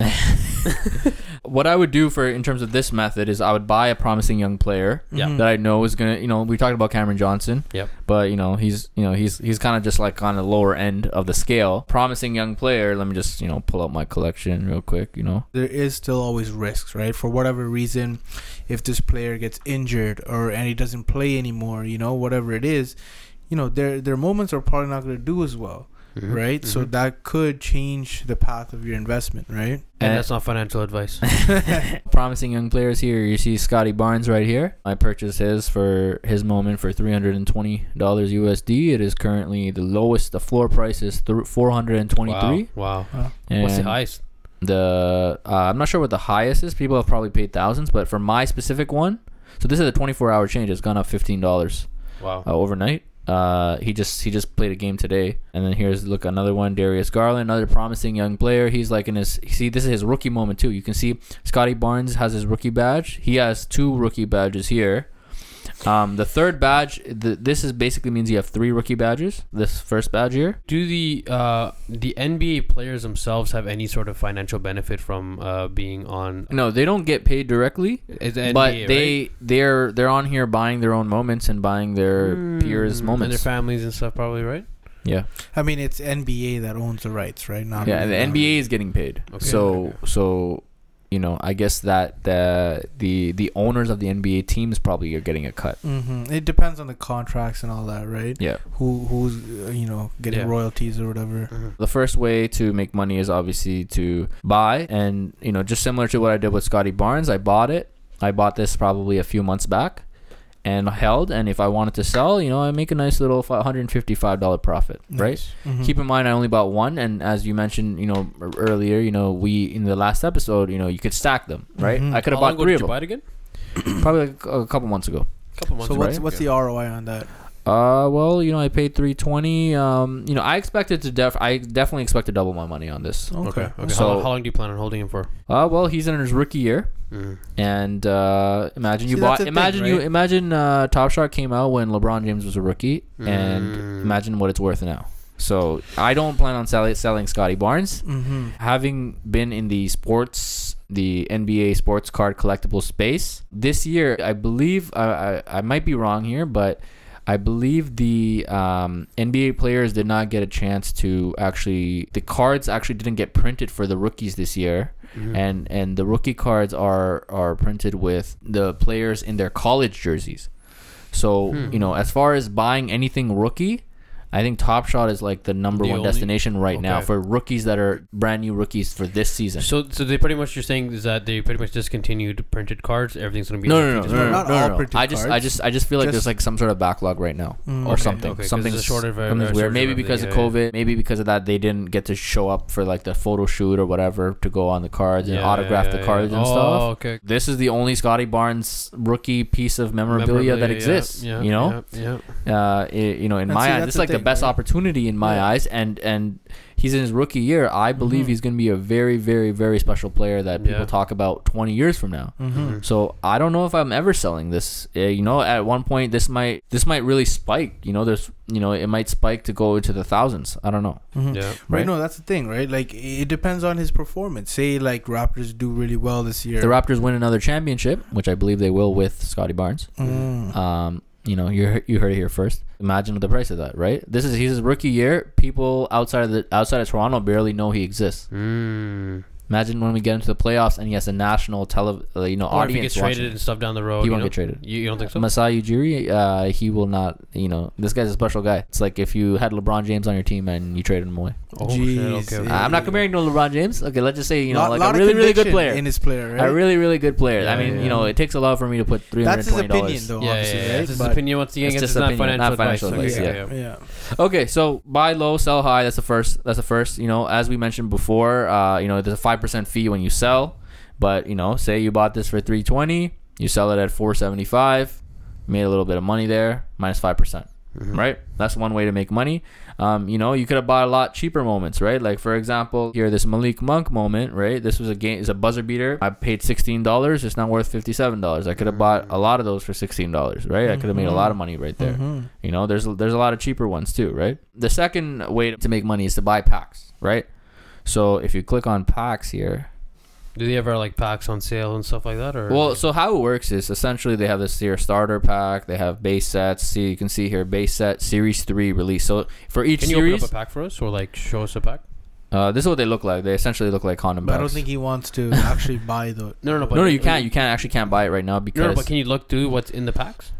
[laughs]
what I would do for in terms of this method is I would buy a promising young player
Yeah.
Mhm.
that I know is gonna, you know, we talked about Cameron Johnson.
Yep.
But you know, he's, you know, he's he's kind of just like on the lower end of the scale. Promising young player. Let me just, you know, pull up my collection real quick. You know.
there is still always risks, right? For whatever reason, if this player gets injured or and he doesn't play anymore, you know, whatever it is, you know, their their moments are probably not going to do as well,
Mhm.
right? So
Mhm.
that could change the path of your investment, right?
and
And-
that's not financial advice. [laughs] [laughs]
Promising young players here. You see Scottie Barnes right here. I purchased his for his moment for three hundred and twenty dollars USD. It is currently the lowest. The floor price is th- four hundred and twenty three.
Wow.
Uh,
What's the highest?
The uh, I'm not sure what the highest is. People have probably paid thousands, but for my specific one, so this is a 24 hour change. It's gone up fifteen dollars
Wow.
uh, overnight. Uh, he just he just played a game today, and then here's look another one. Darius Garland, another promising young player. He's like in his see this is his rookie moment too. You can see Scottie Barnes has his rookie badge. He has two rookie badges here. Um, the third badge, the, this is basically means you have three rookie badges. This first badge here.
Do the uh, the NBA players themselves have any sort of financial benefit from uh, being on?
No, they don't get paid directly,
It's the
but they
right?
they're they're on here buying their own moments and buying their peers'
Mm, and
moments.
their families and stuff, probably right.
yeah,
I mean, it's NBA that owns the rights, right? Not
yeah. the NBA is getting paid,
Okay.
so so you know I guess that the the the owners of the NBA teams probably are getting a cut.
Mm-hmm. It depends on the contracts and all that, right?
Yeah.
Who who's uh, you know getting
Yeah.
royalties or whatever.
The first way to make money is obviously to buy, and you know, just similar to what I did with Scottie Barnes, I bought it. I bought this probably a few months back, and held. And if I wanted to sell, you know, I make a nice little one hundred fifty-five dollar profit, right?
Nice. Mhm.
Keep in mind, I only bought one, and as you mentioned, you know, earlier, you know, we in the last episode, you know, you could stack them, right?
Mhm.
I could have bought three of them,
buy it again?
probably like a couple months ago.
couple months
So
ago.
what's what's the ROI on that?
Uh, well, you know, I paid three twenty. Um, you know, I expected to def, I definitely expect to double my money on this.
Okay.
Okay. Okay.
So-
how, long, how long do you plan on holding him for?
Uh, well, he's in his rookie year.
Mm.
And uh, imagine you
See,
bought.
that's the thing,
imagine you. Imagine uh, Top Shot came out when LeBron James was a rookie, and
Mm.
imagine what it's worth now. So I don't plan on selling selling Scottie Barnes.
Mm-hmm.
Having been in the sports, the NBA sports card collectible space this year, I believe I I, I might be wrong here, but. I believe the um, NBA players did not get a chance to actually. The cards actually didn't get printed for the rookies this year
Mhm.
and and the rookie cards are are printed with the players in their college jerseys. So
Hmm.
you know, as far as buying anything rookie, I think Top Shot is like the number
The
one
only-
destination right now for rookies that are brand new rookies for this season.
So, so they pretty much you're saying is that they pretty much discontinued printed cards. Everything's gonna be
no, no, no, no, no, no,
Not
no,
all
no.
printed
I just, I just, I just feel like
Just-
there's like some sort of backlog right now,
Mm.
or
Okay,
something.
okay, 'cause
Something's
there's a shortage of-
something's weird.
shortage
Maybe because of
yeah,
COVID. Maybe because of that, they didn't get to show up for like the photo shoot or whatever to go on the cards and
Yeah,
autograph
yeah,
the
yeah.
cards and
oh,
stuff.
okay.
This is the only Scottie Barnes rookie piece of memorabilia, that exists.
yeah,
you know,
Yeah. yeah.
uh, you know, in my eyes,
that's
it's like the
thing,
best
right?
opportunity in my
Yeah.
eyes, and and he's in his rookie year. I believe
Mhm.
he's going to be a very, very, very special player that people
Yeah.
talk about 20 years from now.
Mm-hmm.
Mhm.
So I don't know if I'm ever selling this. Uh, you know, at one point this might this might really spike. You know, there's you know it might spike to go into the thousands. I don't know.
Mm-hmm.
Yeah.
Right.
Right.
No, that's the thing, right? Like it depends on his performance. Say like Raptors do really well this year.
The Raptors win another championship, which I believe they will with Scottie Barnes.
Mm.
Um, you know, you you heard it here first. Imagine the price of that, right? This is he's his rookie year. People outside of the outside of Toronto barely know he exists.
Mm.
Imagine when we get into the playoffs and he has a national tele, uh, you know,
Or if he
audience
gets
watching.
traded and stuff down the road,
He
you
won't
know?
get traded.
You, you don't think so?
Masai Ujiri, uh, he will not. You know, this guy's a special guy. It's like if you had LeBron James on your team and you traded him away.
oh,
Jeez,
shit. Okay. okay.
yeah.
I'm not comparing to LeBron James. Okay, let's just say you know,
Lot-
like
lot
a really, really good player.
in his player, right?
A really, really good player. I mean,
yeah.
you know, it takes a lot for me to put three hundred
That's his
twenty
opinion,
dollars.
though.
yeah, yeah,
obviously,
yeah.
right?
It's his opinion once again.
It's
It's,
just
not
opinion,
financial
not financial
advice.
advice,
Okay,
yeah.
yeah.
Okay, so buy low, sell high. That's the first. That's the first. You know, as we mentioned before, uh, you know, there's a five percent fee when you sell. But you know, say you bought this for three twenty, you sell it at four seventy five, made a little bit of money there, minus minus five percent.
Mhm.
Right, that's one way to make money. Um, you know, you could have bought a lot cheaper moments, right? Like for example, here this Malik Monk moment, right? This was a game, is a buzzer beater. I paid sixteen dollars. It's now worth fifty seven dollars. I could have bought a lot of those for sixteen dollars, right? I could have made a lot of money right there.
Mhm.
You know, there's there's a lot of cheaper ones too, right? The second way to make money is to buy packs, right? So if you click on packs here,
Do they ever like packs on sale and stuff like that, or?
well, so how it works is essentially they have this here starter pack, they have base sets. See, you can see here base set series three release. So for each
can you open up a pack for us, or like show us a pack?
uh, this is what they look like. They essentially look like condom
But I don't think he wants to [laughs] actually buy the.
No, no, no. But
no, no, you can't. You can't actually can't buy it right now because
No, no, but can you look through what's in the packs?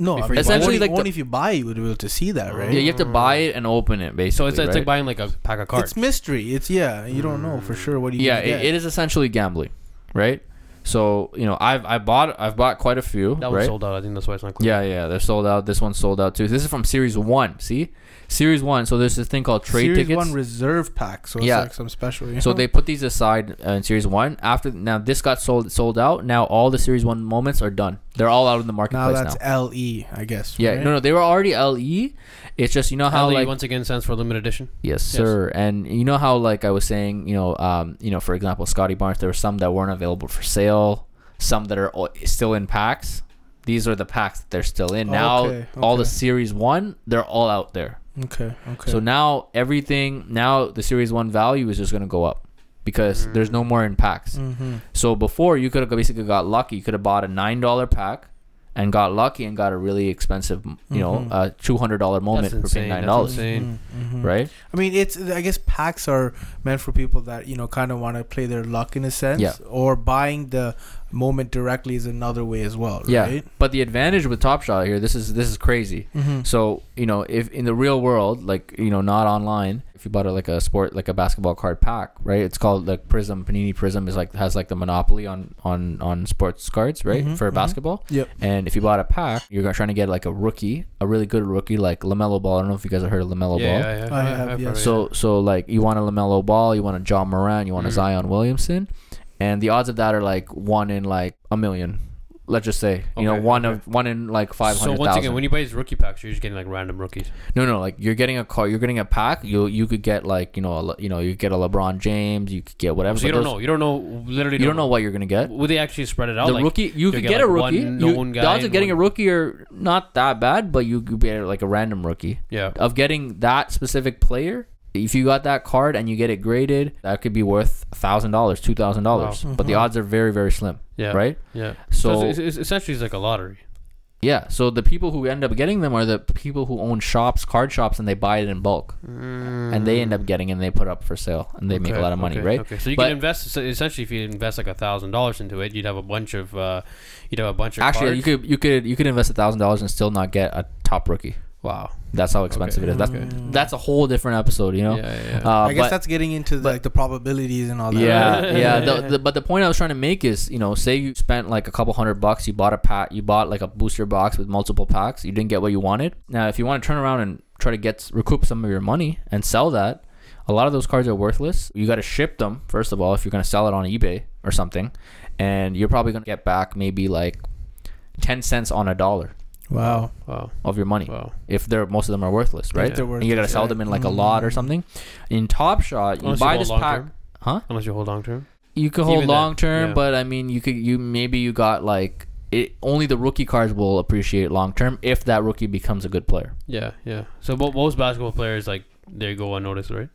No, I
Before
mean,
Essentially,
only,
like the-
if you buy, you would be able to see that, right?
yeah, you have to buy it and open it basically.
So it's, it's
right?
like buying like a pack of cards.
It's mystery. It's yeah, you don't know for sure what you.
yeah, it, it is essentially gambling, right? So you know, I've I bought I've bought quite a few.
that was
right?
sold out. I think that's why it's not clear.
Yeah, yeah, they're sold out. This one's sold out too. This is from Series One. See, Series One. So there's this thing called trade tickets.
Series
tickets.
one reserve pack, so it's
Yeah.
like some special. you
so
know?
they put these aside uh, in Series One. After now, this got sold sold out. Now all the Series One moments are done. They're all out in the marketplace Now
that's
now.
LE, I guess.
Yeah,
right?
no, no, they were already LE. It's just you know how
LE
like
once again stands for limited edition.
Yes, sir. And you know how, like I was saying, you know, um, you know, for example, Scottie Barnes, there were some that weren't available for sale, some that are still in packs. These are the packs that they're still in. Now,
Okay,
all the. Series One, they're all out there.
Okay. Okay.
So now everything, now the Series One value is just gonna go up because there's no more in packs.
Mm-hmm.
So before you could have basically got lucky. You could have bought a nine dollar pack and got lucky and got a really expensive, you know,
Mhm.
uh, two hundred dollar moment
That's
for paying nine dollars,
insane.
Mhm.
right?
I mean, it's I guess packs are meant for people that you know kind of want to play their luck in a sense.
Yeah.
Or buying the moment directly is another way as well.
Yeah.
Right?
But the advantage with Top Shot here, this is this is crazy.
Mm-hmm.
So you know, if in the real world, like you know, not online, if you bought a, like a sport, like a basketball card pack, right? It's called like Prism. Panini Prism is like has like the monopoly on on on sports cards, right?
Mhm,
For
mhm.
basketball.
Yep.
And if you bought a pack, you're trying to get like a rookie, a really good rookie, like Lamelo Ball. I don't know if you guys have heard of Lamelo
Yeah,
Ball.
yeah, yeah.
I
I-
have,
I've
yes.
heard of it,
So so like you want a Lamelo Ball, you want a Ja Morant, you want a
Mhm.
Zion Williamson, and the odds of that are like one in like a million. Let's just say you know
Okay,
one
okay.
of one in like five
So
hundred
once
thousand.
again, when you buy these rookie packs, you're just getting like random rookies.
No, no, like you're getting a car, you're getting a pack. You you could get like you know a, Le- you know you get a LeBron James, you could get whatever.
So you
but
don't
those-
know. You don't know. Literally,
You don't know what you're gonna get.
Would they actually spread it out?
The
like,
rookie, you
could
could
get,
a
like,
rookie.
one
You,
known
the odds of
and
getting a
one-
rookie are not that bad, but you could get like a random rookie.
Yeah.
Of getting that specific player, if you got that card and you get it graded, that could be worth thousand dollars, two thousand dollars.
Wow.
But the
Mhm.
odds are very very slim,
Yeah.
right?
Yeah.
So,
So, it's, it's, essentially, it's like a lottery.
yeah, so the people who end up getting them are the people who own shops, card shops, and they buy it in bulk, and they end up getting it and they put up for sale and they make a lot of money,
okay,
right?
Okay, so you
But-
can invest. So essentially, if you invest like a thousand dollars into it, you'd have a bunch of, uh, you'd have a bunch of.
Actually,
cards.
you could you could you could invest a thousand dollars and still not get a top rookie.
Wow.
That's how expensive
Okay,
it is. That's
okay.
that's a whole different episode, you know.
Yeah, yeah. yeah.
Uh,
I guess
but-
that's getting into
but-
like the probabilities and all that.
yeah,
right? [laughs]
yeah. The, the, but the point I was trying to make is, you know, say you spent like a couple hundred bucks, you bought a pack, you bought like a booster box with multiple packs, you didn't get what you wanted. Now, if you want to turn around and try to get recoup some of your money and sell that, a lot of those cards are worthless. You got to ship them first of all if you're going to sell it on eBay or something, and you're probably going to get back maybe like ten cents on a dollar
Wow.
Wow.
of your money
Wow.
if they're most of them are worthless, right?
If they're
And you got to sell
yeah.
them in like a mm-hmm. lot or something. In Top Shot, you
Unless
buy
hold
this pack,
term.
huh?
Unless you hold long term.
You could hold
Even then,
long term,
yeah.
but I mean, you could you maybe you got like it. Only the rookie cards will appreciate long term if that rookie becomes a good player.
Yeah, yeah. So mo- most basketball players like they go unnoticed, right?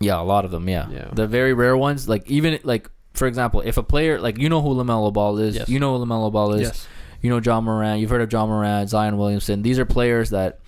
Yeah, a lot of them. Yeah,
Yeah.
the very rare ones, like even like for example, if a player like you know who Lamelo Ball is,
Yes.
you know who Lamelo Ball is,
Yes.
You know Ja Morant, you've heard of Ja Morant, Zion Williamson. These are players that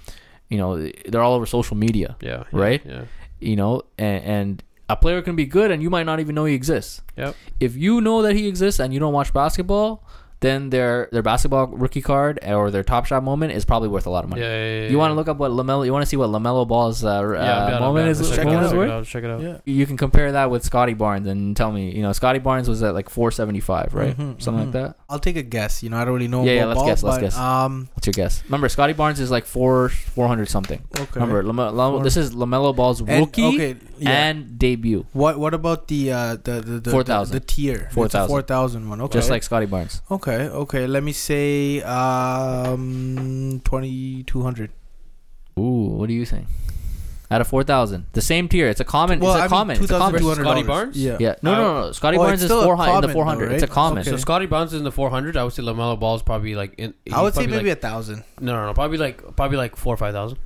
you know they're all over social media,
Yeah.
Right?
Yeah.
you know, and, and a player can be good and you might not even know he exists.
Yep.
if you know that he exists and you don't watch basketball, then their their basketball rookie card or their top shot moment is probably worth a lot of money.
yeah, yeah
You want to look up what Lamelo? You want to see what Lamelo Ball's uh,
Yeah,
uh,
I'm down, I'm
moment is?
Let's check it
moment
out,
is
check it
worth?
out, Check it out.
Yeah.
You can compare that with Scottie Barnes and tell me. You know, Scottie Barnes was at like 475, right?
Mhm,
Something
mhm.
like that.
I'll take a guess. You know, I don't really know.
Yeah, yeah, let's
ball,
guess, let's
but,
guess.
Um.
What's your guess? Remember, Scottie Barnes is like four 400 something.
Okay.
Remember, Lame- Lam-
Four-
this is Lamelo Ball's
And-
rookie
okay. Yeah.
and debut,
what What about the uh the the the,
4,000.
the, the tier? It's
4,000.
4,000 one. Okay.
just like Scottie Barnes.
Okay. Okay. okay. Let me say um twenty two hundred.
Ooh, what do you think? Out of 4,000, the same tier. It's a common.
Well,
it's a
I mean.
It's a common.
Versus
$2,200.
Scottie Barnes?
Yeah.
Yeah. No,
Uh,
no, no. Scottie
oh,
Barnes is
still a
400 in the
common though,
400. It's a
right?
common.
Okay.
So Scottie Barnes is in the 400. I would say Lamelo Ball is probably like in.
I would say maybe
like,
a thousand.
no, no, no. Probably like probably like four or five thousand.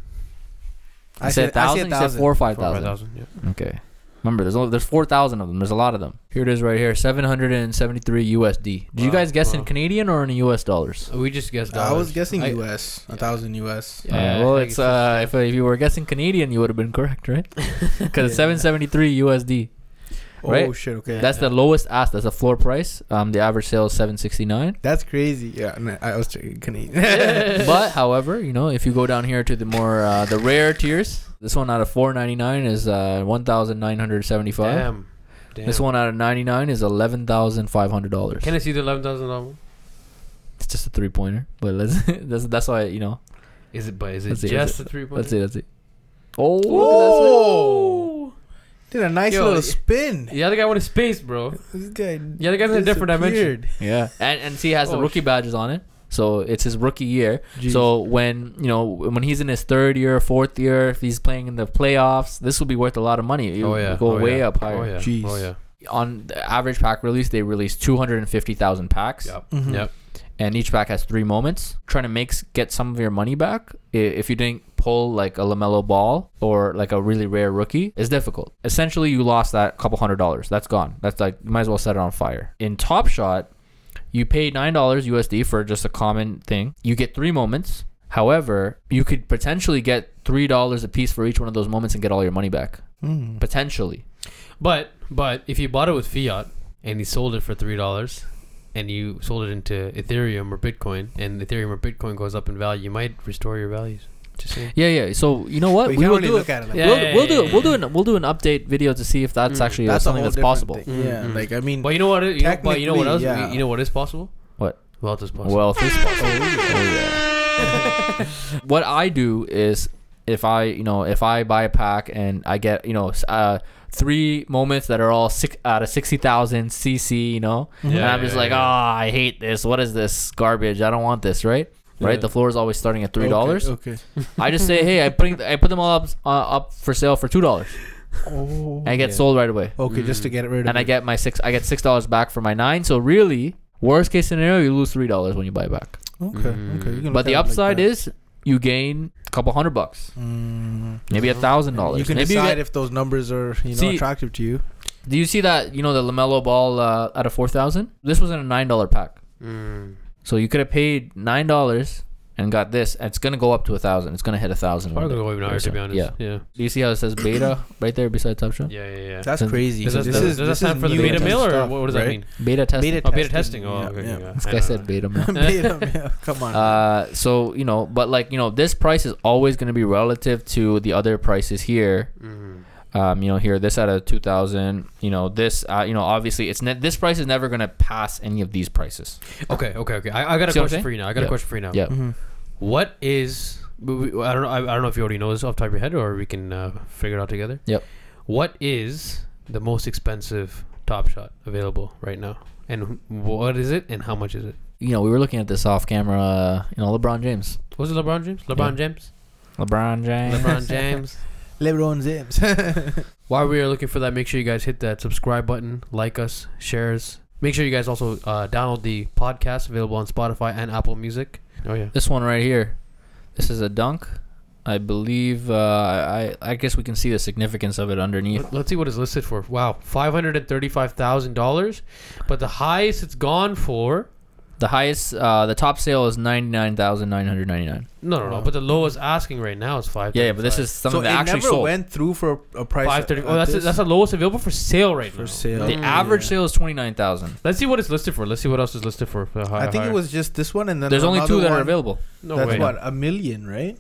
I said thousand. You said four or five
Four or five
thousand.
thousand. Yeah.
Okay. Remember, there's only, there's four thousand of them. There's a lot of them. Here it is, right here. Seven hundred and seventy-three USD. Did you guys guess in. Canadian or in US dollars?
We just guessed.
I was guessing
I-
US. A thousand US.
Yeah,
Uh, well, it's
it's
uh, if, if you were guessing Canadian, you would have been correct, right? [laughs] Because it's seven seventy-three USD. Right?
Oh shit. Okay.
That's the lowest ask. That's the floor price. Um, the average sale is seven sixty-nine.
That's crazy. Yeah. no, I was checking Canadian. [laughs]
but however, you know, if you go down here to the more uh, the rare tiers, this one out of four ninety-nine is uh one thousand nine hundred seventy-five.
Damn. Damn.
This one out of 99 is $11,500.
Can I see the eleven thousand dollars?
It's just a three pointer, but let's [laughs] that's that's why you know.
Is it? But is it
Let's see,
just
let's
a three point?
Let's see, let's see. Oh, look
Oh! Did a nice
Yo,
little
y-
spin.
The other guy went a space, bro.
This guy.
The other guy's in a different dimension.
disappeared.
at that. Yeah, and and see, it has the
Oh,
rookie
sh-
badges on it. So it's his rookie year.
Jeez.
So when you know when he's in his third year, fourth year, if he's playing in the playoffs, this will be worth a lot of money. It
Oh yeah.
go
oh,
way
yeah.
up higher.
Oh yeah.
Jeez.
Oh yeah.
On the average pack release, they release two hundred and fifty thousand packs,
Yep.
Mhm.
Yep.
and each pack has three moments. Trying to make get some of your money back if you didn't pull like a Lamelo Ball or like a really rare rookie is difficult. Essentially, you lost that couple hundred dollars. That's gone. That's like you might as well set it on fire. In Top Shot, you pay nine dollars USD for just a common thing. You get three moments. However, you could potentially get three dollars a piece for each one of those moments and get all your money back.
Mm.
Potentially.
But but if you bought it with fiat and you sold it for three dollars, and you sold it into Ethereum or Bitcoin, and Ethereum or Bitcoin goes up in value, you might restore your values. Just saying.
Yeah, yeah. So you know what?
But you
we
can't
will
really
do
look
it.
at it like
Yeah,
we'll,
yeah,
we'll do
yeah,
it. We'll do
yeah.
an we'll do an update video to see if that's
Mm.
actually
That's a
something
whole
that's
different
possible.
thing. Yeah,
Mhm.
like I mean,
But you know what? You know, but you know what else?
Technically, yeah.
You know what is possible?
What?
Wealth is possible.
Wealth is possible. [laughs] Oh, yeah. what I do is if I you know if I buy a pack and I get you know s- uh three moments that are all six out of sixty thousand CC, you know, and
Yeah,
I'm just
yeah,
like,
yeah.
oh, I hate this. What is this garbage? I don't want this, right? Right.
Yeah.
The floor is always starting at three dollars.
Okay. okay. [laughs]
I just say, hey, I putting I put them all up uh, up for sale for two dollars.
Oh.
I get
Yeah.
sold right away.
Okay, just to
Mm.
get rid of
and I get my six. I get six dollars back for my nine. So really, worst case scenario, you lose three dollars when you buy back.
Okay,
Mm.
okay. you can
But the
at it like
upside
that.
is you gain a couple hundred bucks,
Mm.
maybe a thousand dollars.
You can
Maybe you
decide
get,
if those numbers are you know
See-
attractive to you.
do you see that? You know the Lamelo Ball uh, at a four thousand. This was in a nine dollar pack,
Mm.
So you could have paid nine dollars and got this. And it's gonna go up to a thousand. It's gonna hit a thousand.
Probably gonna go even higher, to be honest.
Yeah.
Yeah.
Do you see how it says beta right there beside Top Shot?
Yeah. Yeah. Yeah.
That's
Does-
crazy.
Does that,
this
does,
is
does
this
that stand
is
for the beta mail or
stuff,
what, what does that mean?
Beta testing.
Beta
Oh, beta
testing,
testing. Oh,
yeah,
okay.
yeah.
yeah.
This guy said beta. man. [laughs]
Beta, yeah, Come on.
Uh, so you know, but like you know, this price is always going to be relative to the other prices here.
Mhm.
Um, you know, here this at a two thousand. You know, this. Uh, you know, obviously, it's ne- this price is never going to pass any of these prices.
Okay. Okay. Okay. I, I got a
See
question for you now. I got
Yeah.
a question for you now.
Yeah.
Mhm.
What is? we- we- I don't know. I, I don't know if you already know this off the top of your head, or we can uh, figure it out together.
Yep.
What is the most expensive Top Shot available right now, and what is it, and how much is it?
You know, we were looking at this off camera. Uh, you know, LeBron James.
Was it LeBron James? LeBron James.
LeBron James.
LeBron James. [laughs]
LeBron James. [laughs]
While we are looking for that, make sure you guys hit that subscribe button, like us, shares. Make sure you guys also uh, download the podcast available on Spotify and Apple Music. Oh yeah.
This one right here. This is a dunk. I believe. Uh, I I guess we can see the significance of it underneath.
Let, us see what it's listed for. Wow, five hundred and thirty-five thousand dollars, but the highest it's gone for.
The highest, uh, the top sale is ninety nine thousand nine hundred ninety nine.
No, no, no.
Wow.
But the lowest asking right now is five.
Yeah, yeah, but this is something
so
that
it
actually
never
sold.
went through for a price.
Five thirty.
at-
thirty.
at
Oh, that's
this?
that's the lowest available for sale right now.
For
now.
sale.
the
Mm.
average
Yeah.
sale is twenty nine thousand.
Let's see what it's listed for. Let's see what else is listed for. for high,
I think
higher.
it was just this one, and then
There's only two
another
that are
one.
available.
no
That's
way.
what a million, right?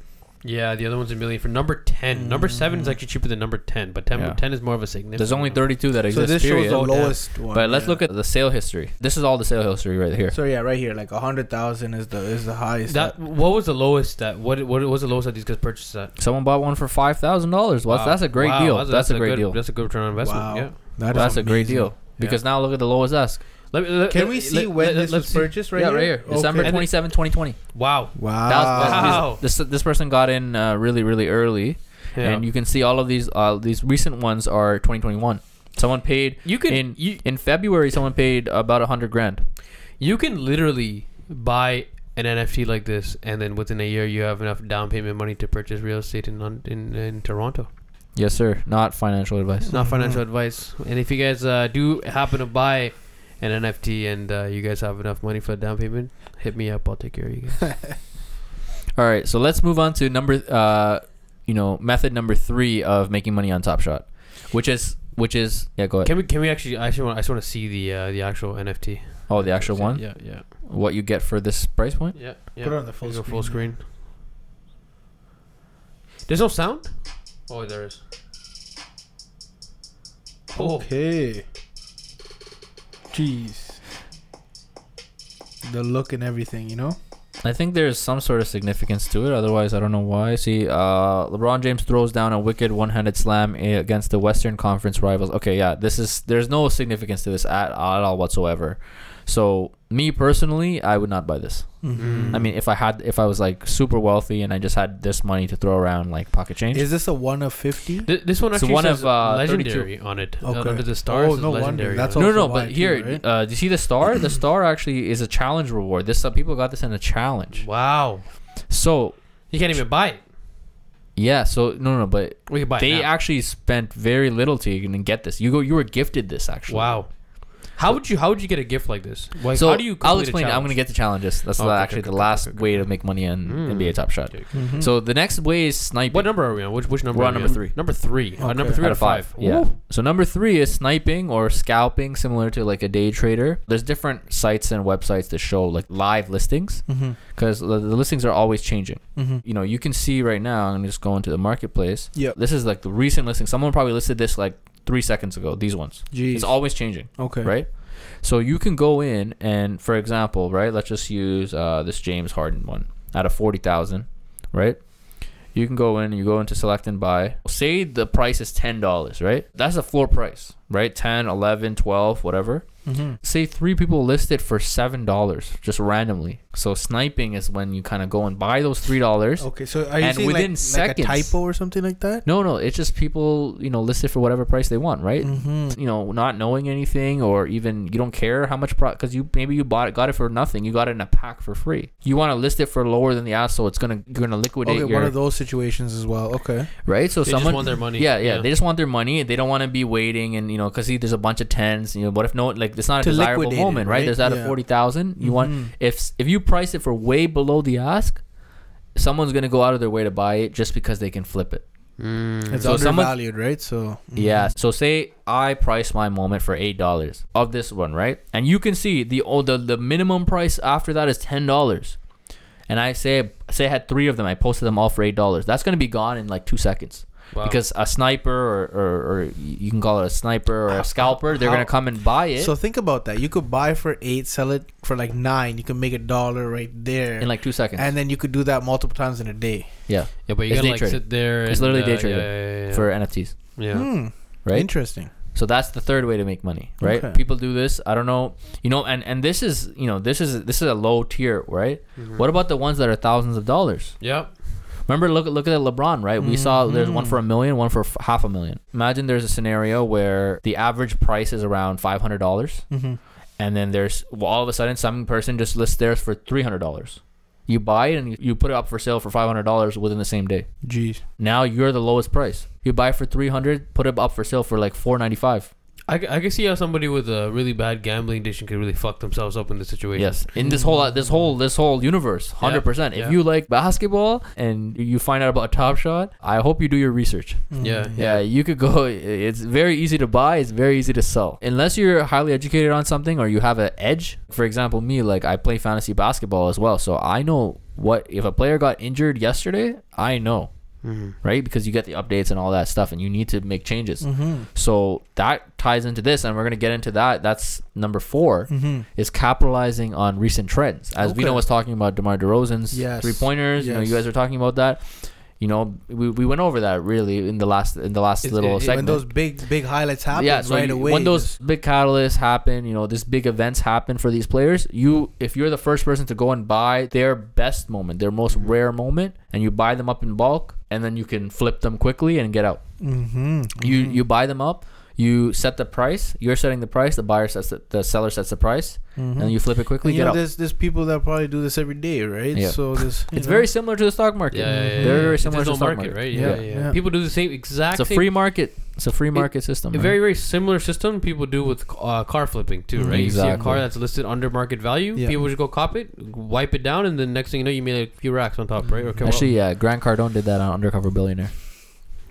Yeah, the other one's a million for number ten. Number seven is
Mm.
actually cheaper than number ten, but 10,
Yeah.
10 is more of a significant.
There's only thirty two that exist.
So
exist.
this shows the
damn.
lowest one.
But let's
yeah.
look at the sale history. This is all the sale history right here.
So yeah, right here, like a hundred thousand is the is the highest.
That what was the lowest that what what was the lowest that these guys purchased at?
Someone bought one for five thousand dollars. Well,
Wow.
that's a great
Wow,
deal. That's, a great
good,
deal.
That's a good return on investment.
Wow.
Yeah.
that is
That's a great deal. Because now look at the lowest ask.
Let me, let,
Can we
let-
see
let-
when
let-
this
let's
was
see.
purchased? Right
yeah,
here?
right here. December
Okay.
27, 2020.
Wow.
Wow.
That was,
Wow.
this, this this person got in uh, really really early,
Yeah.
and you can see all of these uh, these recent ones are 2021. Someone paid
you can
in
you
in February. Someone paid about a hundred grand.
you can literally buy an NFT like this, and then within a year you have enough down payment money to purchase real estate in on- in, in Toronto.
Yes, sir. Not financial advice.
It's not financial advice. And if you guys uh, do happen to buy an NFT and uh, you guys have enough money for a down payment, hit me up. I'll take care of you guys. [laughs]
All right, so let's move on to number, uh, you know, method number three of making money on Top Shot, which is which is yeah. Go ahead.
Can we? Can we actually? I actually want. I just want to see the uh, the actual NFT.
oh, the actual one.
Yeah. Yeah.
What you get for this price point?
Yeah. yeah.
Put it on the full screen.
full screen. There's no sound. Oh, there is. Oh.
Okay. Jeez. The look and everything, you know.
I think there's some sort of significance to it. Otherwise, I don't know why. See, uh, LeBron James throws down a wicked one-handed slam against the Western Conference rivals. Okay, yeah, this is there's no significance to this at, at all whatsoever. So me personally, I would not buy this.
Mhm.
I mean, if I had, if I was like super wealthy and I just had this money to throw around like pocket change,
Is this a one of fifty?
Th- this one
So
actually
one
says
of, uh,
legendary on it. Uh,
Okay.
under the stars,
Oh,
is
no wonder.
legendary.
That's
on
no, no, no. But here,
right?
uh, do you see the star? the [clears throat] star actually is a challenge reward. This uh, people got this in a challenge.
wow.
So
You can't even buy it.
yeah, so no, no, but
We can buy
they
it
actually spent very little to even get this. You go, you were gifted this actually.
Wow. How would you how would you get a gift like this? Like,
so
how do you
I'll explain. it. I'm gonna get to challenges. That's
Okay,
the, actually
okay,
the
okay,
last
okay,
way
okay.
to make money on
Mm.
NBA Top Shot.
Okay.
Mhm.
So the next way is sniping.
What number are we on? Which which number?
We're on number three.
Number three. Uh, number three
out
out
of five. Yeah.
Ooh.
So number three is sniping or scalping, similar to like a day trader. There's different sites and websites that show like live listings because the, the listings are always changing.
Mhm.
You know, you can see right now. I'm just going to the marketplace.
Yep.
This is like the recent listing. Someone probably listed this like three seconds ago. These ones.
Jeez.
It's always changing.
okay.
right? So you can go in and, for example, right? Let's just use uh, this James Harden one out of forty thousand, right? You can go in, you go into select and buy. Say the price is ten dollars, right? That's a floor price, right? 10, 11, 12, whatever.
Mhm.
Say three people list it for seven dollars, just randomly. So sniping is when you kind of go and buy those three dollars.
Okay. So are you
And within
like,
seconds-
like a typo or something like that?
No, no, it's just people, you know, list it for whatever price they want, right?
Mm-hmm.
you know, not knowing anything, or even you don't care how much because you maybe you bought it, got it for nothing. You got it in a pack for free. You want to list it for lower than the ask, so it's gonna you're gonna liquidate
Okay,
your
one of those situations as well. Okay.
right. So
They
someone
just want their money.
Yeah, yeah, they just want their money. They don't want to be waiting, and you know, because there's a bunch of tens. You know, what if no, like it's not a desirable moment, right?
right?
There's out of
Yeah.
forty thousand. You want
Mhm.
if if you price it for way below the ask, someone's gonna go out of their way to buy it just because they can flip it.
Mm.
It's
So someone-
undervalued, right? So mhm.
Yeah. So say I price my moment for eight dollars of this one, right? And you can see the oh, the the minimum price after that is ten dollars. And I say say I had three of them, I posted them all for eight dollars. That's gonna be gone in like two seconds.
Wow.
Because a sniper or, or, or you can call it a sniper or a scalper, they're
how-
gonna come and buy it
So think about that. You could buy for eight, sell it for like nine. You can make a dollar right there,
in like two seconds.
and then you could do that multiple times in a day.
yeah,
yeah, but you
it's
gotta like
trading.
sit there.
It's
and,
literally
uh,
day trading
yeah, yeah,
for NFTs,
yeah.
Hmm.
right?
Interesting.
So that's the third way to make money, right?
Okay.
People do this. I don't know, you know, and and this is you know this is this is a low tier, right?
Mhm.
What about the ones that are thousands of dollars?
Yep.
Remember, look look at LeBron, right? We saw there's one
Mhm.
for a million, one for f- half a million. Imagine there's a scenario where the average price is around five hundred dollars,
Mm-hmm.
and then there's well, all of a sudden some person just lists theirs for three hundred dollars. You buy it and you, you put it up for sale for five hundred dollars within the same day.
Jeez.
Now you're the lowest price. You buy for three hundred, put it up for sale for like four ninety five.
I, c- I can see how somebody with a really bad gambling addiction could really fuck themselves up in this situation.
Yes, in this whole this whole this whole universe, hundred percent. If
yeah.
you like basketball and you find out about Top Shot, I hope you do your research.
Yeah,
Mhm.
Yeah, you could go. It's very easy to buy. It's very easy to sell. Unless you're highly educated on something or you have an edge. For example, me, like I play fantasy basketball as well, so I know what if a player got injured yesterday. I know,
Mhm.
right? Because you get the updates and all that stuff, and you need to make changes.
Mm-hmm.
So that ties into this, and we're gonna get into that. That's number four
Mm-hmm.
is capitalizing on recent trends. As
Okay.
Vino was talking about DeMar DeRozan's
Yes.
three pointers, you know, you guys are talking about that. You know, we, we went over that really in the last in the last
It's-
little
it- it-
When those big big highlights happen
yeah, so
right
you-
away.
when those big catalysts happen, you know, these big events happen for these players. You, if you're the first person to go and buy their best moment, their most rare moment, and you buy them up in bulk, and then you can flip them quickly and get out.
Mhm.
You
Mhm.
you buy them up, you set the price. You're setting the price. The buyer sets the, the seller sets the price,
Mhm.
and you flip it quickly.
And, you
get
know,
out.
there's there's people that probably do this every day, right?
Yeah.
So this
It's very similar to the stock market.
Yeah, yeah, yeah,
Very,
yeah.
very
It's
similar to the stock
market,
market.
right?
Yeah,
Yeah, yeah,
yeah.
People do the same exact.
It's a free market. It's a free market system.
A
right?
very very similar system people do with uh, car flipping too, right? You see a car that's listed under market value,
Yeah.
people just go cop it, wipe it down, and the next thing you know, you made a few racks on top, right? Or come
Actually, yeah, Grant Cardone did that on Undercover Billionaire.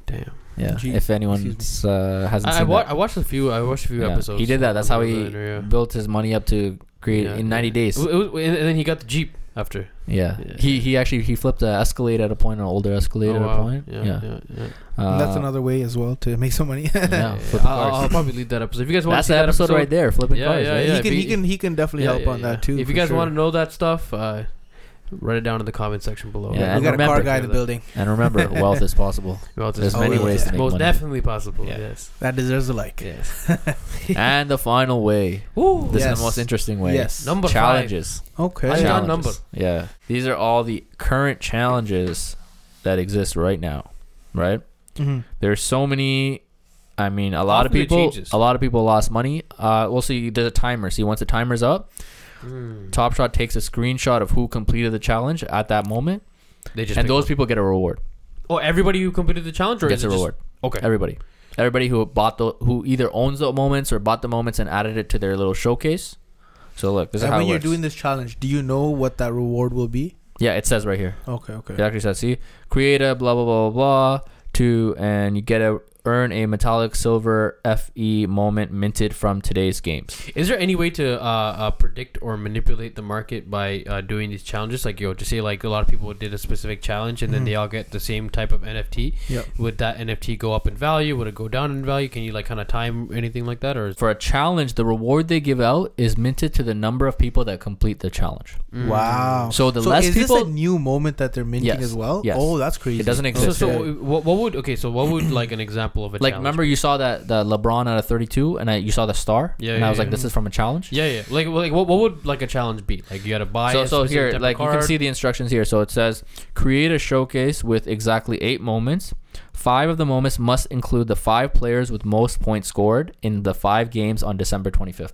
damn.
Yeah,
Gee,
if anyone uh, hasn't
I, I,
seen
wa-
that.
I watched a few. I watched a few
Yeah,
episodes.
He did that. That's how he
yeah.
built his money up to create
Yeah,
in 90
yeah.
days.
It was- and then he got the Jeep after.
Yeah.
Yeah.
He he actually he flipped an Escalade at a point, an older Escalade
Oh,
at a point.
Yeah,
Yeah.
yeah, yeah.
And that's
Uh,
another way as well to make some money.
Yeah, [laughs]
Yeah,
flipping
I'll. I'll probably lead that episode. If you guys want
That's
to
the
see that
episode, right there, flipping
Yeah,
cars.
yeah,
right?
yeah.
he can he
be-
can he can definitely
Yeah,
help
yeah,
on
yeah.
that too.
If you guys
sure.
want to know that stuff, uh, Write it down in the comment section below.
Yeah,
we
and
got a car guy in the building
And remember, [laughs] wealth is possible.
Well,
There's
this-
many ways
yeah.
to make
most
money.
definitely possible.
Yeah.
Yes.
that deserves a like.
Yes. [laughs]
and the final way.
Ooh.
This is the most interesting way.
Yes.
Number five.
challenges.
Okay.
I got
Challenges.
number.
Yeah. These are all the current challenges that exist right now. Right?
Mhm.
There's so many I mean a lot of
Often it
people a lot of people lost money. Uh we'll see there's a timer. See once the timer's up,
Mm.
Top Shot takes a screenshot of who completed the challenge at that moment.
They just
and those
one.
people get a reward.
Oh, everybody who completed the challenge or
Gets a
it just-
reward.
Okay.
Everybody. Everybody who bought the who either owns the moments or bought the moments and added it to their little showcase. So look, this is
And
how
when
it
you're
works.
doing this challenge, do you know what that reward will be?
yeah, it says right here.
Okay, okay.
It actually says, see, create a blah blah blah blah blah to and you get a earn a metallic silver FE moment minted from today's games.
Is there any way to uh, uh, predict or manipulate the market by uh, doing these challenges? Like, yo, to say like a lot of people did a specific challenge and then
Mhm.
they all get the same type of NFT.
Yep.
Would that NFT go up in value? Would it go down in value? Can you like kind of time anything like that, or is
For a challenge, the reward they give out is minted to the number of people that complete the challenge.
Mm.
Wow.
So the
so
less
is
people
this a new moment that they're minting
Yes,
as well?
yes.
Oh, that's crazy.
It doesn't exist
so
Okay.
what, what would okay? So what would like an example of a
like
challenge
remember you saw that the LeBron out of 32 and I, you saw the star
Yeah,
and
yeah,
I was
yeah.
like this is from a challenge.
Yeah, yeah. Like, like what, what would like a challenge be? Like you got to buy.
so
a
so here
type of
like you can see the instructions here so it says create a showcase with exactly eight moments five of the moments must include the five players with most points scored in the five games on december 25th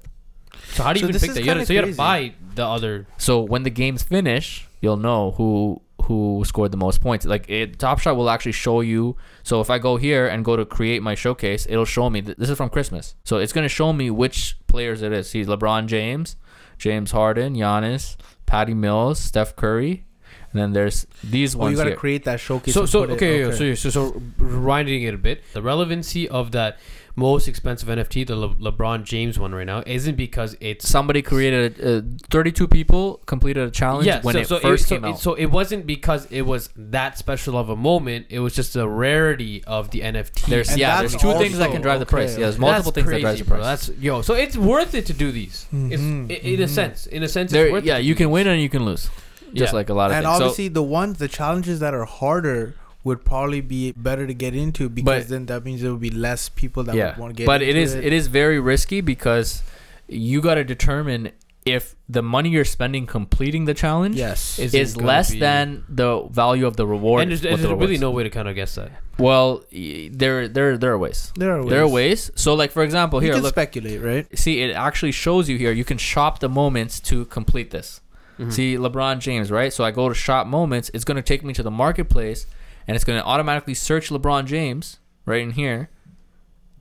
So how do you
So
even pick that? You gotta, so you gotta buy the other.
so when the games finish you'll know who who scored the most points like it, top shot will actually show you so if i go here and go to create my showcase it'll show me th- this is from christmas so it's going to show me which players it is see lebron james james harden Giannis, patty mills steph curry and then there's these
Oh,
ones
you gotta
here.
create that showcase.
So so
it-
okay, so so so rewinding it a bit, the relevancy of that most expensive NFT, the Le- LeBron James one right now, isn't because it's
somebody created uh, 32 people completed a challenge
yeah,
when
so,
it
so
first
so
came out.
so it wasn't because it was that special of a moment. It was just the rarity of the NFT.
there's
And
yeah, there's two things that can drive the price. Yeah, there's multiple
That's
things that drive
crazy,
the
bro.
price.
That's yo. So it's worth it to do these. It's,
Mhm,
i- in a
mhm.
sense, in a sense,
There,
it's worth
yeah,
it
you can
these.
win and you can lose, just
Yeah.
like a lot of
And
things. So-
obviously, the ones, the challenges that are harder would probably be better to get into because
But-
then that means there will be less people that
yeah,
would want to get.
but it
into
is it is very risky because you got to determine if the money you're spending completing the challenge
Yes.
Is-
is less
be-
than the value of the reward.
And there's, there's
the
really
reward's.
no way to kind of guess that.
Well, there there there are ways.
there are ways.
There are ways. So, like for example,
You
here,
can
look.
speculate, right?
see, it actually shows you here. You can shop the moments to complete this.
Mhm.
See LeBron James, right? So I go to shop moments. It's going to take me to the marketplace, and it's going to automatically search LeBron James right in here,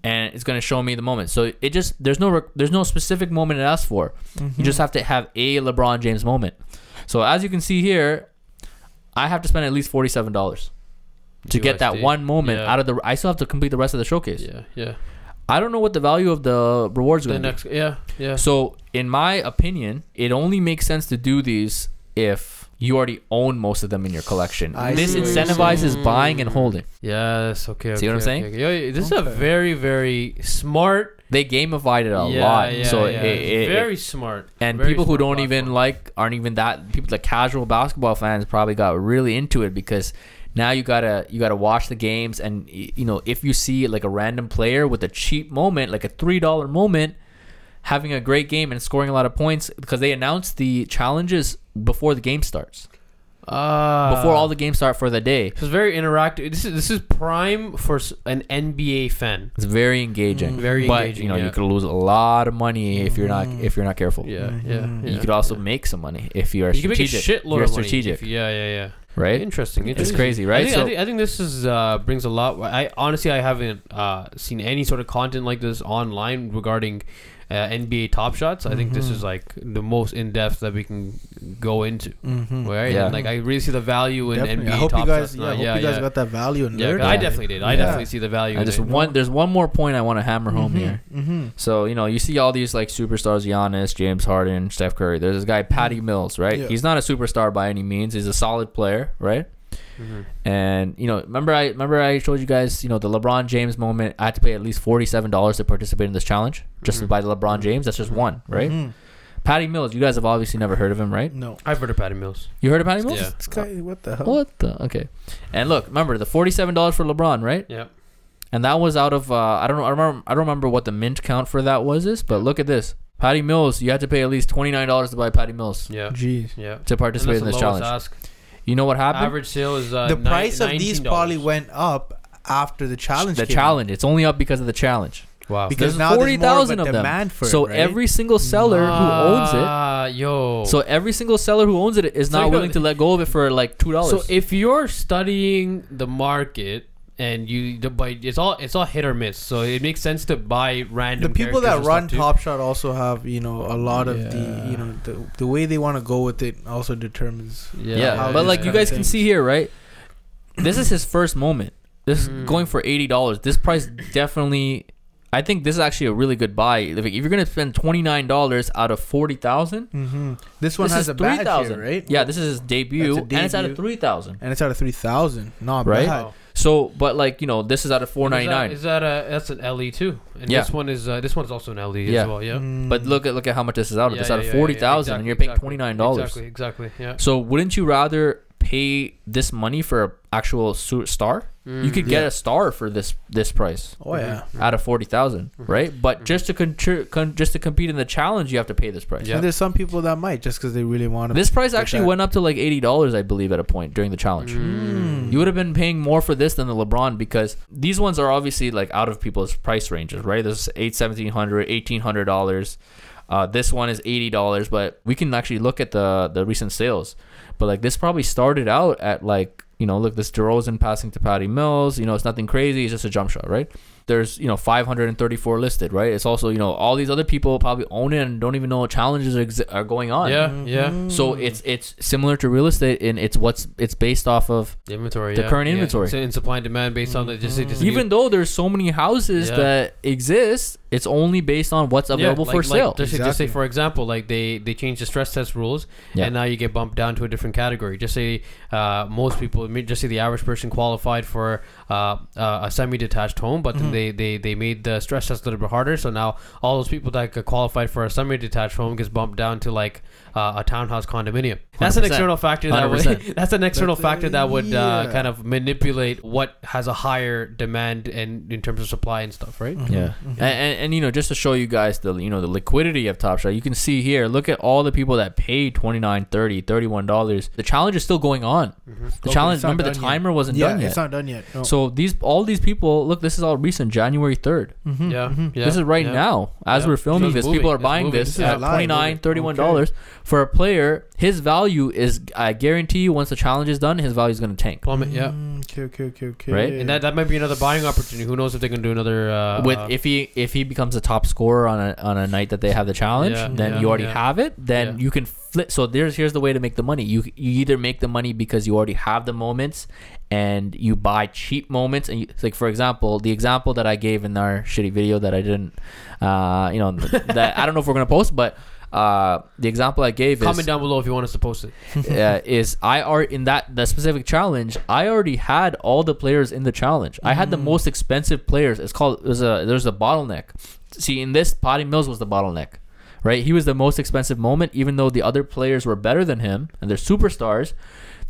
and it's going to show me the moment. So it just there's no rec- there's no specific moment it asks for. You mm-hmm. just have to have a LeBron James moment. So as you can see here, I have to spend at least forty seven dollars to get that one moment
Yeah.
out of the. I still have to complete the rest of the showcase.
Yeah, yeah.
I don't know what the value of the rewards
The
going to be.
next, yeah, yeah.
So, in my opinion, it only makes sense to do these if you already own most of them in your collection.
I
this
see what you're
incentivizes buying and holding.
Yes. Okay.
See what I'm
okay,
saying?
okay, okay. Yo, this is a very, very smart.
They gamified it a
yeah,
lot.
Yeah,
so
yeah.
It, it,
very
it-
smart.
and
very
people who don't even like aren't even that people like casual basketball fans probably got really into it because now you gotta you gotta watch the games and you know if you see like a random player with a cheap moment like a three dollar moment having a great game and scoring a lot of points because they announced the challenges before the game starts
Ah.
before all the games start for the day
it's very interactive. This is this is prime for an NBA fan.
it's very engaging
Very
but
engaging.
you know
yeah.
you could lose a lot of money if you're not if you're not careful
Yeah,
Mhm.
yeah,
you could also
yeah.
make some money if you're
You can make a
strategic
shitload
you're
of money.
strategic
if- yeah, yeah, yeah.
right
Interesting.
It's crazy, right?
I think,
So-
I think, I think this is uh, brings a lot. I honestly I haven't uh, seen any sort of content like this online regarding uh, NBA Top Shots. I think this
Mhm.
is like the most in depth that we can go into.
Mm-hmm.
Right?
Yeah.
And, like I really see the value in
Definitely.
NBA
I hope
Top
you guys,
Shots.
yeah,
now.
I hope
yeah,
you guys
yeah.
got that value in
Yeah,
learned.
I definitely did. I definitely see the value.
And
in
just
it.
one, there's one more point I want to hammer home here.
Mm-hmm.
So you know, you see all these like superstars: Giannis, James Harden, Steph Curry. There's this guy Patty Mills, right?
Yeah.
He's not a superstar by any means. He's a solid player, right?
Mhm.
And you know, remember I remember I showed you guys, you know, the LeBron James moment. I had to pay at least forty-seven dollars to participate in this challenge, just
Mhm.
by the LeBron James. That's just one, right?
Mhm.
Patty Mills. You guys have obviously never heard of him, right?
No.
I've heard of Patty Mills.
You heard of Patty Mills?
Yeah.
This guy, what the hell?
What the? Okay. And look, remember the forty-seven dollars for LeBron, right?
Yeah.
And that was out of uh, I don't know. I remember. I don't remember what the mint count for that was. is, but look at this. Patty Mills. You had to pay at least twenty-nine dollars to buy Patty Mills
Yeah.
Jeez.
Yeah.
to participate in this
the
challenge.
Ask.
You know what happened?
Average sale is uh,
the
nine-
price of these
$19.
probably went up after the challenge.
the
came
challenge. It's only up because of the challenge.
Wow.
Because
There's
now there's more of a
40,000 of them.
for
so
it, right?
every single seller who owns it.
Ah, yo.
So every single seller who owns it is
So
not
you
willing to let go of it for like two dollars.
So if you're studying the market and you, the, but it's all it's all hit or miss. So it makes sense to buy random.
the people that run. Top Shot also have you know a lot of
Yeah.
the you know the, the way they want to go with it also determines.
yeah,
how
but like you guys can see here, right? This is his first moment. This
Mm.
is going for eighty dollars. This price definitely. I think this is actually a really good buy. If if you're gonna spend twenty nine dollars out of forty thousand,
hmm This one
this
has
is
a
three
badge
thousand,
here, right?
Yeah, this is his debut,
That's a
and it's out of
debut.
three thousand.
and it's out of three thousand. Not
Right?
bad.
Wow.
So, but like you know, this is out of four ninety nine.
Is that,
nine.
is that a that's an LE too? And
Yeah.
this one is uh, this one's also an LE
Yeah.
as well. Yeah.
Mm.
But look at look at how much this is out of.
Yeah,
it's out
yeah,
of
yeah,
forty
yeah,
thousand, and you're paying twenty nine dollars.
Exactly. Exactly. Yeah.
So wouldn't you rather pay this money for a actual star? You could get
Yeah.
a star for this this price
oh yeah.
out of forty
Mm-hmm.
right? But just to contri- con- just to compete in the challenge, you have to pay this price.
Yeah.
And there's some people that might just because they really want to.
This price actually
that.
went up to like eighty dollars, I believe, at a point during the challenge.
Mm.
You would have been paying more for this than the LeBron because these ones are obviously like out of people's price ranges, right? There's eight, seventeen hundred, eighteen hundred dollars. Uh, this one is eighty dollars, but we can actually look at the the recent sales. But like this probably started out at like you know look this DeRozan passing to Patty Mills. You know it's nothing crazy. It's just a jump shot, right? There's you know 534 listed, right? It's also you know all these other people probably own it and don't even know what challenges are, exi- are going on.
Yeah.
Mm-hmm.
Yeah.
So it's it's similar to real estate and it's what's it's based off of
The inventory.
The
yeah,
current
yeah.
inventory.
So in supply and demand based on the just, just
even though there's so many houses
Yeah.
that exist, it's only based on what's available
yeah,
for
like,
sale.
Like, just, say- just say for example, like they they changed the stress test rules,
Yeah.
and now you get bumped down to a different category. Just say uh, most people, just say the average person qualified for uh, uh, a semi-detached home, but then they, they they made the stress test a little bit harder. So now all those people that got qualified for a semi-detached home gets bumped down to like uh, a townhouse condominium. That's an
100%.
external factor that would
100%. [laughs]
that's an external
That's a-
factor that would uh, kind of manipulate what has a higher demand and in terms of supply and stuff, right?
Mm-hmm.
yeah, and, and and you know just to show you guys the you know the liquidity of Top Shot, you can see here. Look at all the people that paid 29 30 31 dollars. The challenge is still going on. The
Okay,
challenge. Remember the
done yet.
timer wasn't
yeah,
done yet.
it's not done yet. No.
So these all these people look. This is all recent, January 3rd.
Mhm,
Yeah,
mhm.
yeah.
this is right
yeah.
now as
Yeah.
we're filming this.
it's
People are
it's
buying
moving.
this
This
at
live,
29 31 dollars for a player. His value is I guarantee you once the challenge is done, his value is going to tank.
Plummet, yeah.
Mm, Okay, okay, okay, okay.
Right?
And that, that might be another buying opportunity. Who knows if they can do another uh,
with
uh,
if he if he becomes a top scorer on a on a night that they have the challenge,
Yeah,
then
yeah,
you already
yeah.
have it. Then
Yeah.
you can flip. So there's here's the way to make the money. You you either make the money because you already have the moments, and you buy cheap moments. And you, like for example, the example that I gave in our shitty video that I didn't, uh, you know, [laughs] that I don't know if we're gonna post, but. Uh, the example I gave
comment
is
down below if you want us to post it. [laughs]
uh, is I are in that the specific challenge. I already had all the players in the challenge. I had the most expensive players. It's called there's a there's a bottleneck. See, in this, Patty Mills was the bottleneck, right? He was the most expensive moment, even though the other players were better than him and they're superstars.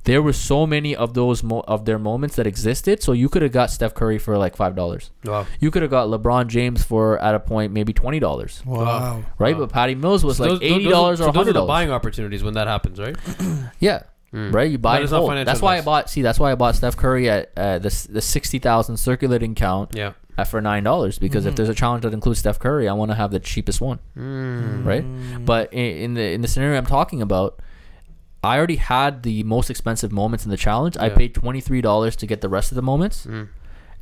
There were so many of those mo- of their moments that existed. So you could have got Steph Curry for like five dollars.
Wow.
You could have got LeBron James for at a point maybe twenty dollars,
Wow.
right?
Wow.
But Patty Mills was
So
like
those- those-
eighty dollars
so
or
those are
hundred
the
dollars.
buying opportunities when that happens, right? [clears throat]
Yeah.
Mm.
Right, you buy
That
and
is not
That's why I bought. See, that's why I bought Steph Curry at uh, the the sixty thousand circulating count
Yeah.
at for nine dollars. Because if
Mhm.
there's a challenge that includes Steph Curry, I want to have the cheapest one,
Mm.
right?
Mm.
But in, in the in the scenario I'm talking about, I already had the most expensive moments in the challenge. I paid twenty three dollars to get the rest of the moments,
Mm.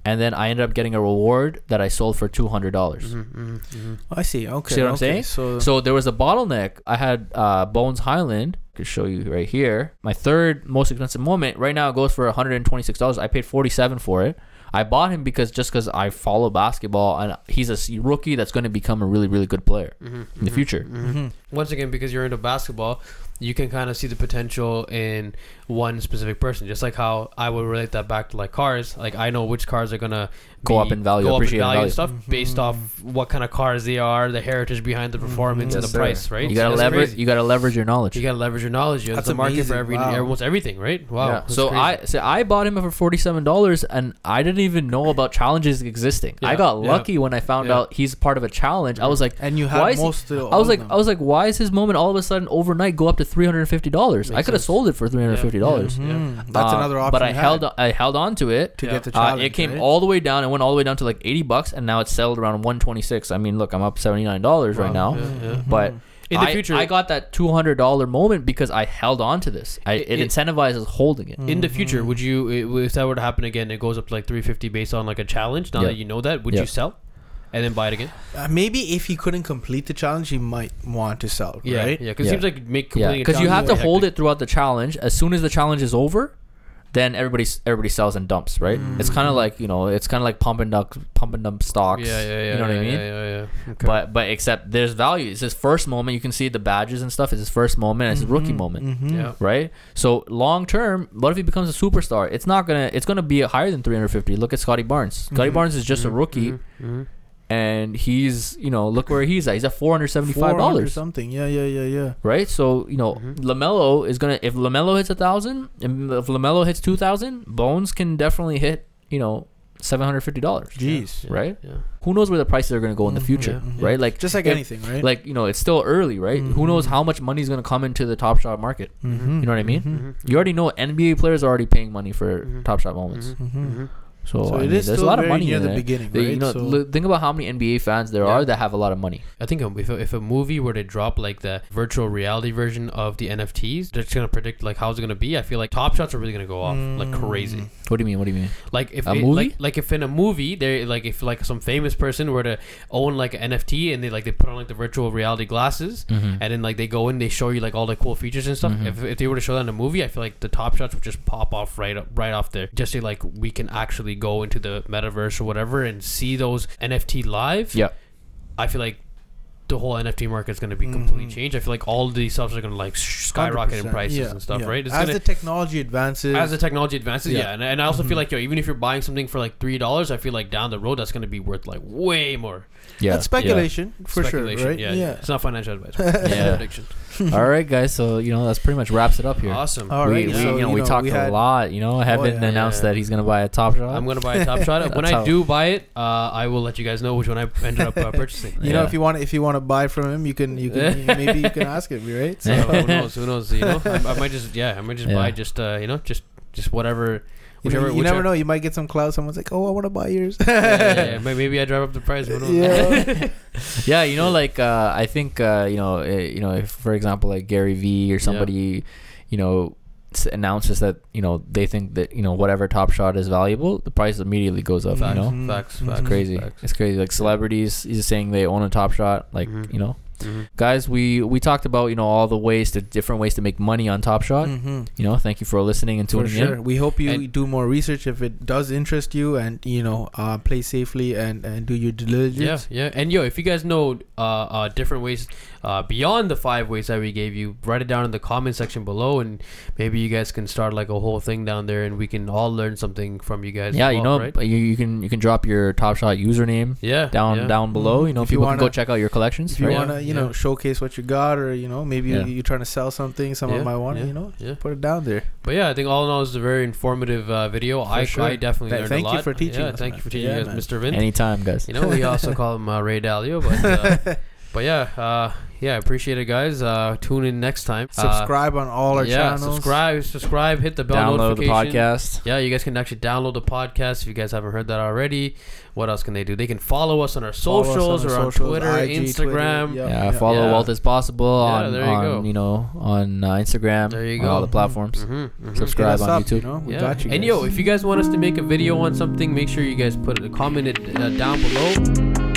and then I ended up getting a reward that I sold for two hundred dollars.
Mhm, mhm, mhm.
I see. Okay.
See what I'm saying?
So,
So there was a bottleneck. I had uh, Bones Hyland. I could show you right here. My third most expensive moment right now it goes for $126. I paid 47 for it. I bought him because just because I follow basketball and he's a rookie that's going to become a really really good player in the future.
Mhm.
Once again, because you're into basketball, you can kind of see the potential in one specific person. Just like how I would relate that back to like cars. Like I know which cars are gonna
Go
be-
up in value,
go up in
appreciate in
value and
value.
stuff mm-hmm. based off what kind of cars they are, the heritage behind the mm-hmm. performance, and
Yes,
the
sir.
price. Right?
You gotta
That's
leverage.
crazy.
You gotta leverage your knowledge.
You gotta leverage your knowledge. There's
That's
a market for
amazing.
every
Wow.
almost everything, right? Wow.
Yeah. So
crazy.
I so I bought him for forty seven dollars, and I didn't even know about challenges existing. I
Yeah,
got
yeah.
lucky when I found
Yeah.
out he's part of a challenge. I was like,
And you have
is he-
most. of
I was like,
of
I was like, why is his moment all of a sudden overnight go up to three hundred and fifty dollars? I could have sold it for three hundred and fifty dollars.
them.
Yeah.
That's
Uh,
another option.
But I
you
held
had
I held on to it.
to
Yeah.
get the
Uh,
challenge.
it came
right?
all the way down. It went all the way down to like eighty bucks, and now it's settled around one twenty six. I mean, look, I'm up seventy nine dollars right now.
Yeah, yeah.
But
In the
I-
future-
I got that two hundred dollar moment because I held on to this. I, it,
It- it-
incentivizes holding it.
in the future, would you i- if that were to happen again, it goes up to like 350 based on like a challenge. Now
Yeah.
that you know that, would
Yeah.
you sell and then buy it again?
Uh, maybe if he couldn't complete the challenge, he might want to sell.
Yeah,
right?
yeah. Because
Yeah.
it seems like make
Yeah,
completing a
because you have to
is
hold
hectic.
it throughout the challenge. As soon as the challenge is over, then everybody everybody sells and dumps. Right? It's kind of like you know, it's kind of like pump and dump, pump and dump stocks.
Yeah, yeah, yeah.
You know what
yeah,
I mean?
Yeah, yeah, yeah. Okay.
But but except there's value. It's his first moment. You can see the badges and stuff. It's his first moment. It's his rookie moment.
Mhm.
yeah.
Right. So long term, what if he becomes a superstar? It's not gonna. It's gonna be higher than 350. Look at Scottie Barnes. Scottie
Mhm.
Barnes is just a
Mhm,
rookie,
mhm, mhm.
And he's you know look where he's at. He's at 475
400
dollars.
something. Yeah, yeah, yeah, yeah.
Right. So you know
Mhm.
LaMelo is gonna if LaMelo hits a thousand, and if LaMelo hits two thousand, Bones can definitely hit you know 750 dollars.
Jeez.
Yeah,
Right?
Yeah.
Who knows where the prices are gonna go in the
Mhm.
future?
Mhm.
Right. Like
Just like
if-
anything, right?
like you know it's still early right who knows
Mhm.
how much money is going to come into the top shot market
Mhm.
you know what i mean
Mhm.
Mhm.
you already know nba players are already paying money for
Mhm.
top shot moments. So,
So
I mean,
is
there's a lot of money
near
in
the
there.
beginning,
They-
right?
you know
So-
look- think about how many nba fans there are that have a lot of money
I think um, if a, if a movie were to drop like the virtual reality version of the NFTs, that's gonna predict like how's it gonna be. I feel like Top Shots are really gonna go off like crazy.
Mm.
What do you mean what do you mean
Like if
A
it-
movie?
like, like if in a movie they like if like some famous person were to own like an NFT and they like they put on like the virtual reality glasses
Mhm.
and then like they go in they show you like all the cool features and stuff.
Mhm.
If, if they were to show that in a movie, I feel like the Top Shots would just pop off right up, right off there. Just say like we can actually go into the metaverse or whatever and see those NFT live.
yeah
I feel like the whole NFT market is going to be completely
Mhm.
changed. I feel like all these stuffs are going to like skyrocket in
100%,
prices
yeah,
and stuff,
yeah.
right? It's
As
gonna,
the technology advances,
as the technology advances, yeah.
Yeah.
And, and I also
Mhm.
feel like yo, even if you're buying something for like three dollars, I feel like down the road that's going to be worth like way more.
yeah
that's speculation for
Speculation,
sure, right?
Yeah,
yeah.
it's not financial advice. [laughs]
Yeah.
prediction. [laughs]
all right guys so you know that's pretty much wraps it up here
Awesome.
All
we, we,
so,
you know,
you
we
know,
talked
we
a lot you know heaven
yeah,
announced
yeah.
that he's gonna buy a top shot
I'm gonna buy a top [laughs] shot. When I do buy it, uh, I will let you guys know which one I ended up uh, [laughs] purchasing.
You know, if you want, if you want to buy from him, you can, you can, maybe you can ask him, right? So,
So who knows? Who knows? You know, I, I might just yeah, I might just
Yeah.
buy just uh, you know, just just whatever.
You, know,
Whichever,
you
whichever,
never know. You might get some clout. Someone's like, "Oh, I want to buy yours."
Yeah, yeah, yeah. [laughs] Maybe I drive up the price.
Yeah. [laughs]
yeah you know like uh i think uh you know uh, you know if for example like gary vee or somebody you know s- announces that you know they think that you know whatever top shot is valuable the price immediately goes up
Facts,
you know
Mhm.
facts, facts.
it's crazy
facts.
it's crazy like celebrities is saying they own a top shot like
Mhm.
you know
Mhm.
guys we we talked about you know all the ways to different ways to make money on top shot
Mhm.
you know thank you for listening and
For
tuning
sure.
in
We hope you
And-
do more research if it does interest you, and you know, uh, play safely and and do your
Yeah,
diligence.
yeah, and yo, if you guys know uh, uh, different ways uh, beyond the five ways that we gave you, write it down in the comment section below, and maybe you guys can start like a whole thing down there, and we can all learn something from you guys.
yeah
as
you know
right?
you, you can you can drop your top shot username
yeah,
down
yeah.
down below you know
If you
people can go check out your collections
If you
right?
Want to, you
yeah.
know, showcase what you got, or you know, maybe
Yeah.
you, you're trying to sell something, someone
Yeah,
might want,
yeah,
you know,
yeah.
put it down there.
But yeah, I think all in all, it's a very informative uh, video. I,
sure.
I definitely
Th-
learned
thank
a
you
lot.
for teaching
Yeah,
us,
thank
man.
you for teaching
Yeah,
us,
man.
Mr. Vin.
anytime guys
You know, we also [laughs] call him uh, Ray Dalio, but uh, [laughs] but yeah, uh, yeah, appreciate it, guys. Uh, tune in next time. Uh,
Subscribe on all our
yeah,
channels.
subscribe, subscribe, hit the bell
download the
notification.
podcast
Yeah, you guys can actually download the podcast if you guys haven't heard that already. What else can they do? They can follow us on our
Follow us on
socials
our
or on
socials,
Twitter,
IG,
Instagram.
Twitter,
yeah,
yeah.
follow
Yeah.
wealth is possible
Yeah,
on,
there you
on
go.
you know on uh, Instagram
There you
on all the platforms
Mhm, mhm.
Subscribe on
up,
YouTube
You know, we
Yeah.
got you.
And yo, if you guys want us to make a video on something, make sure you guys put a comment it uh, down below.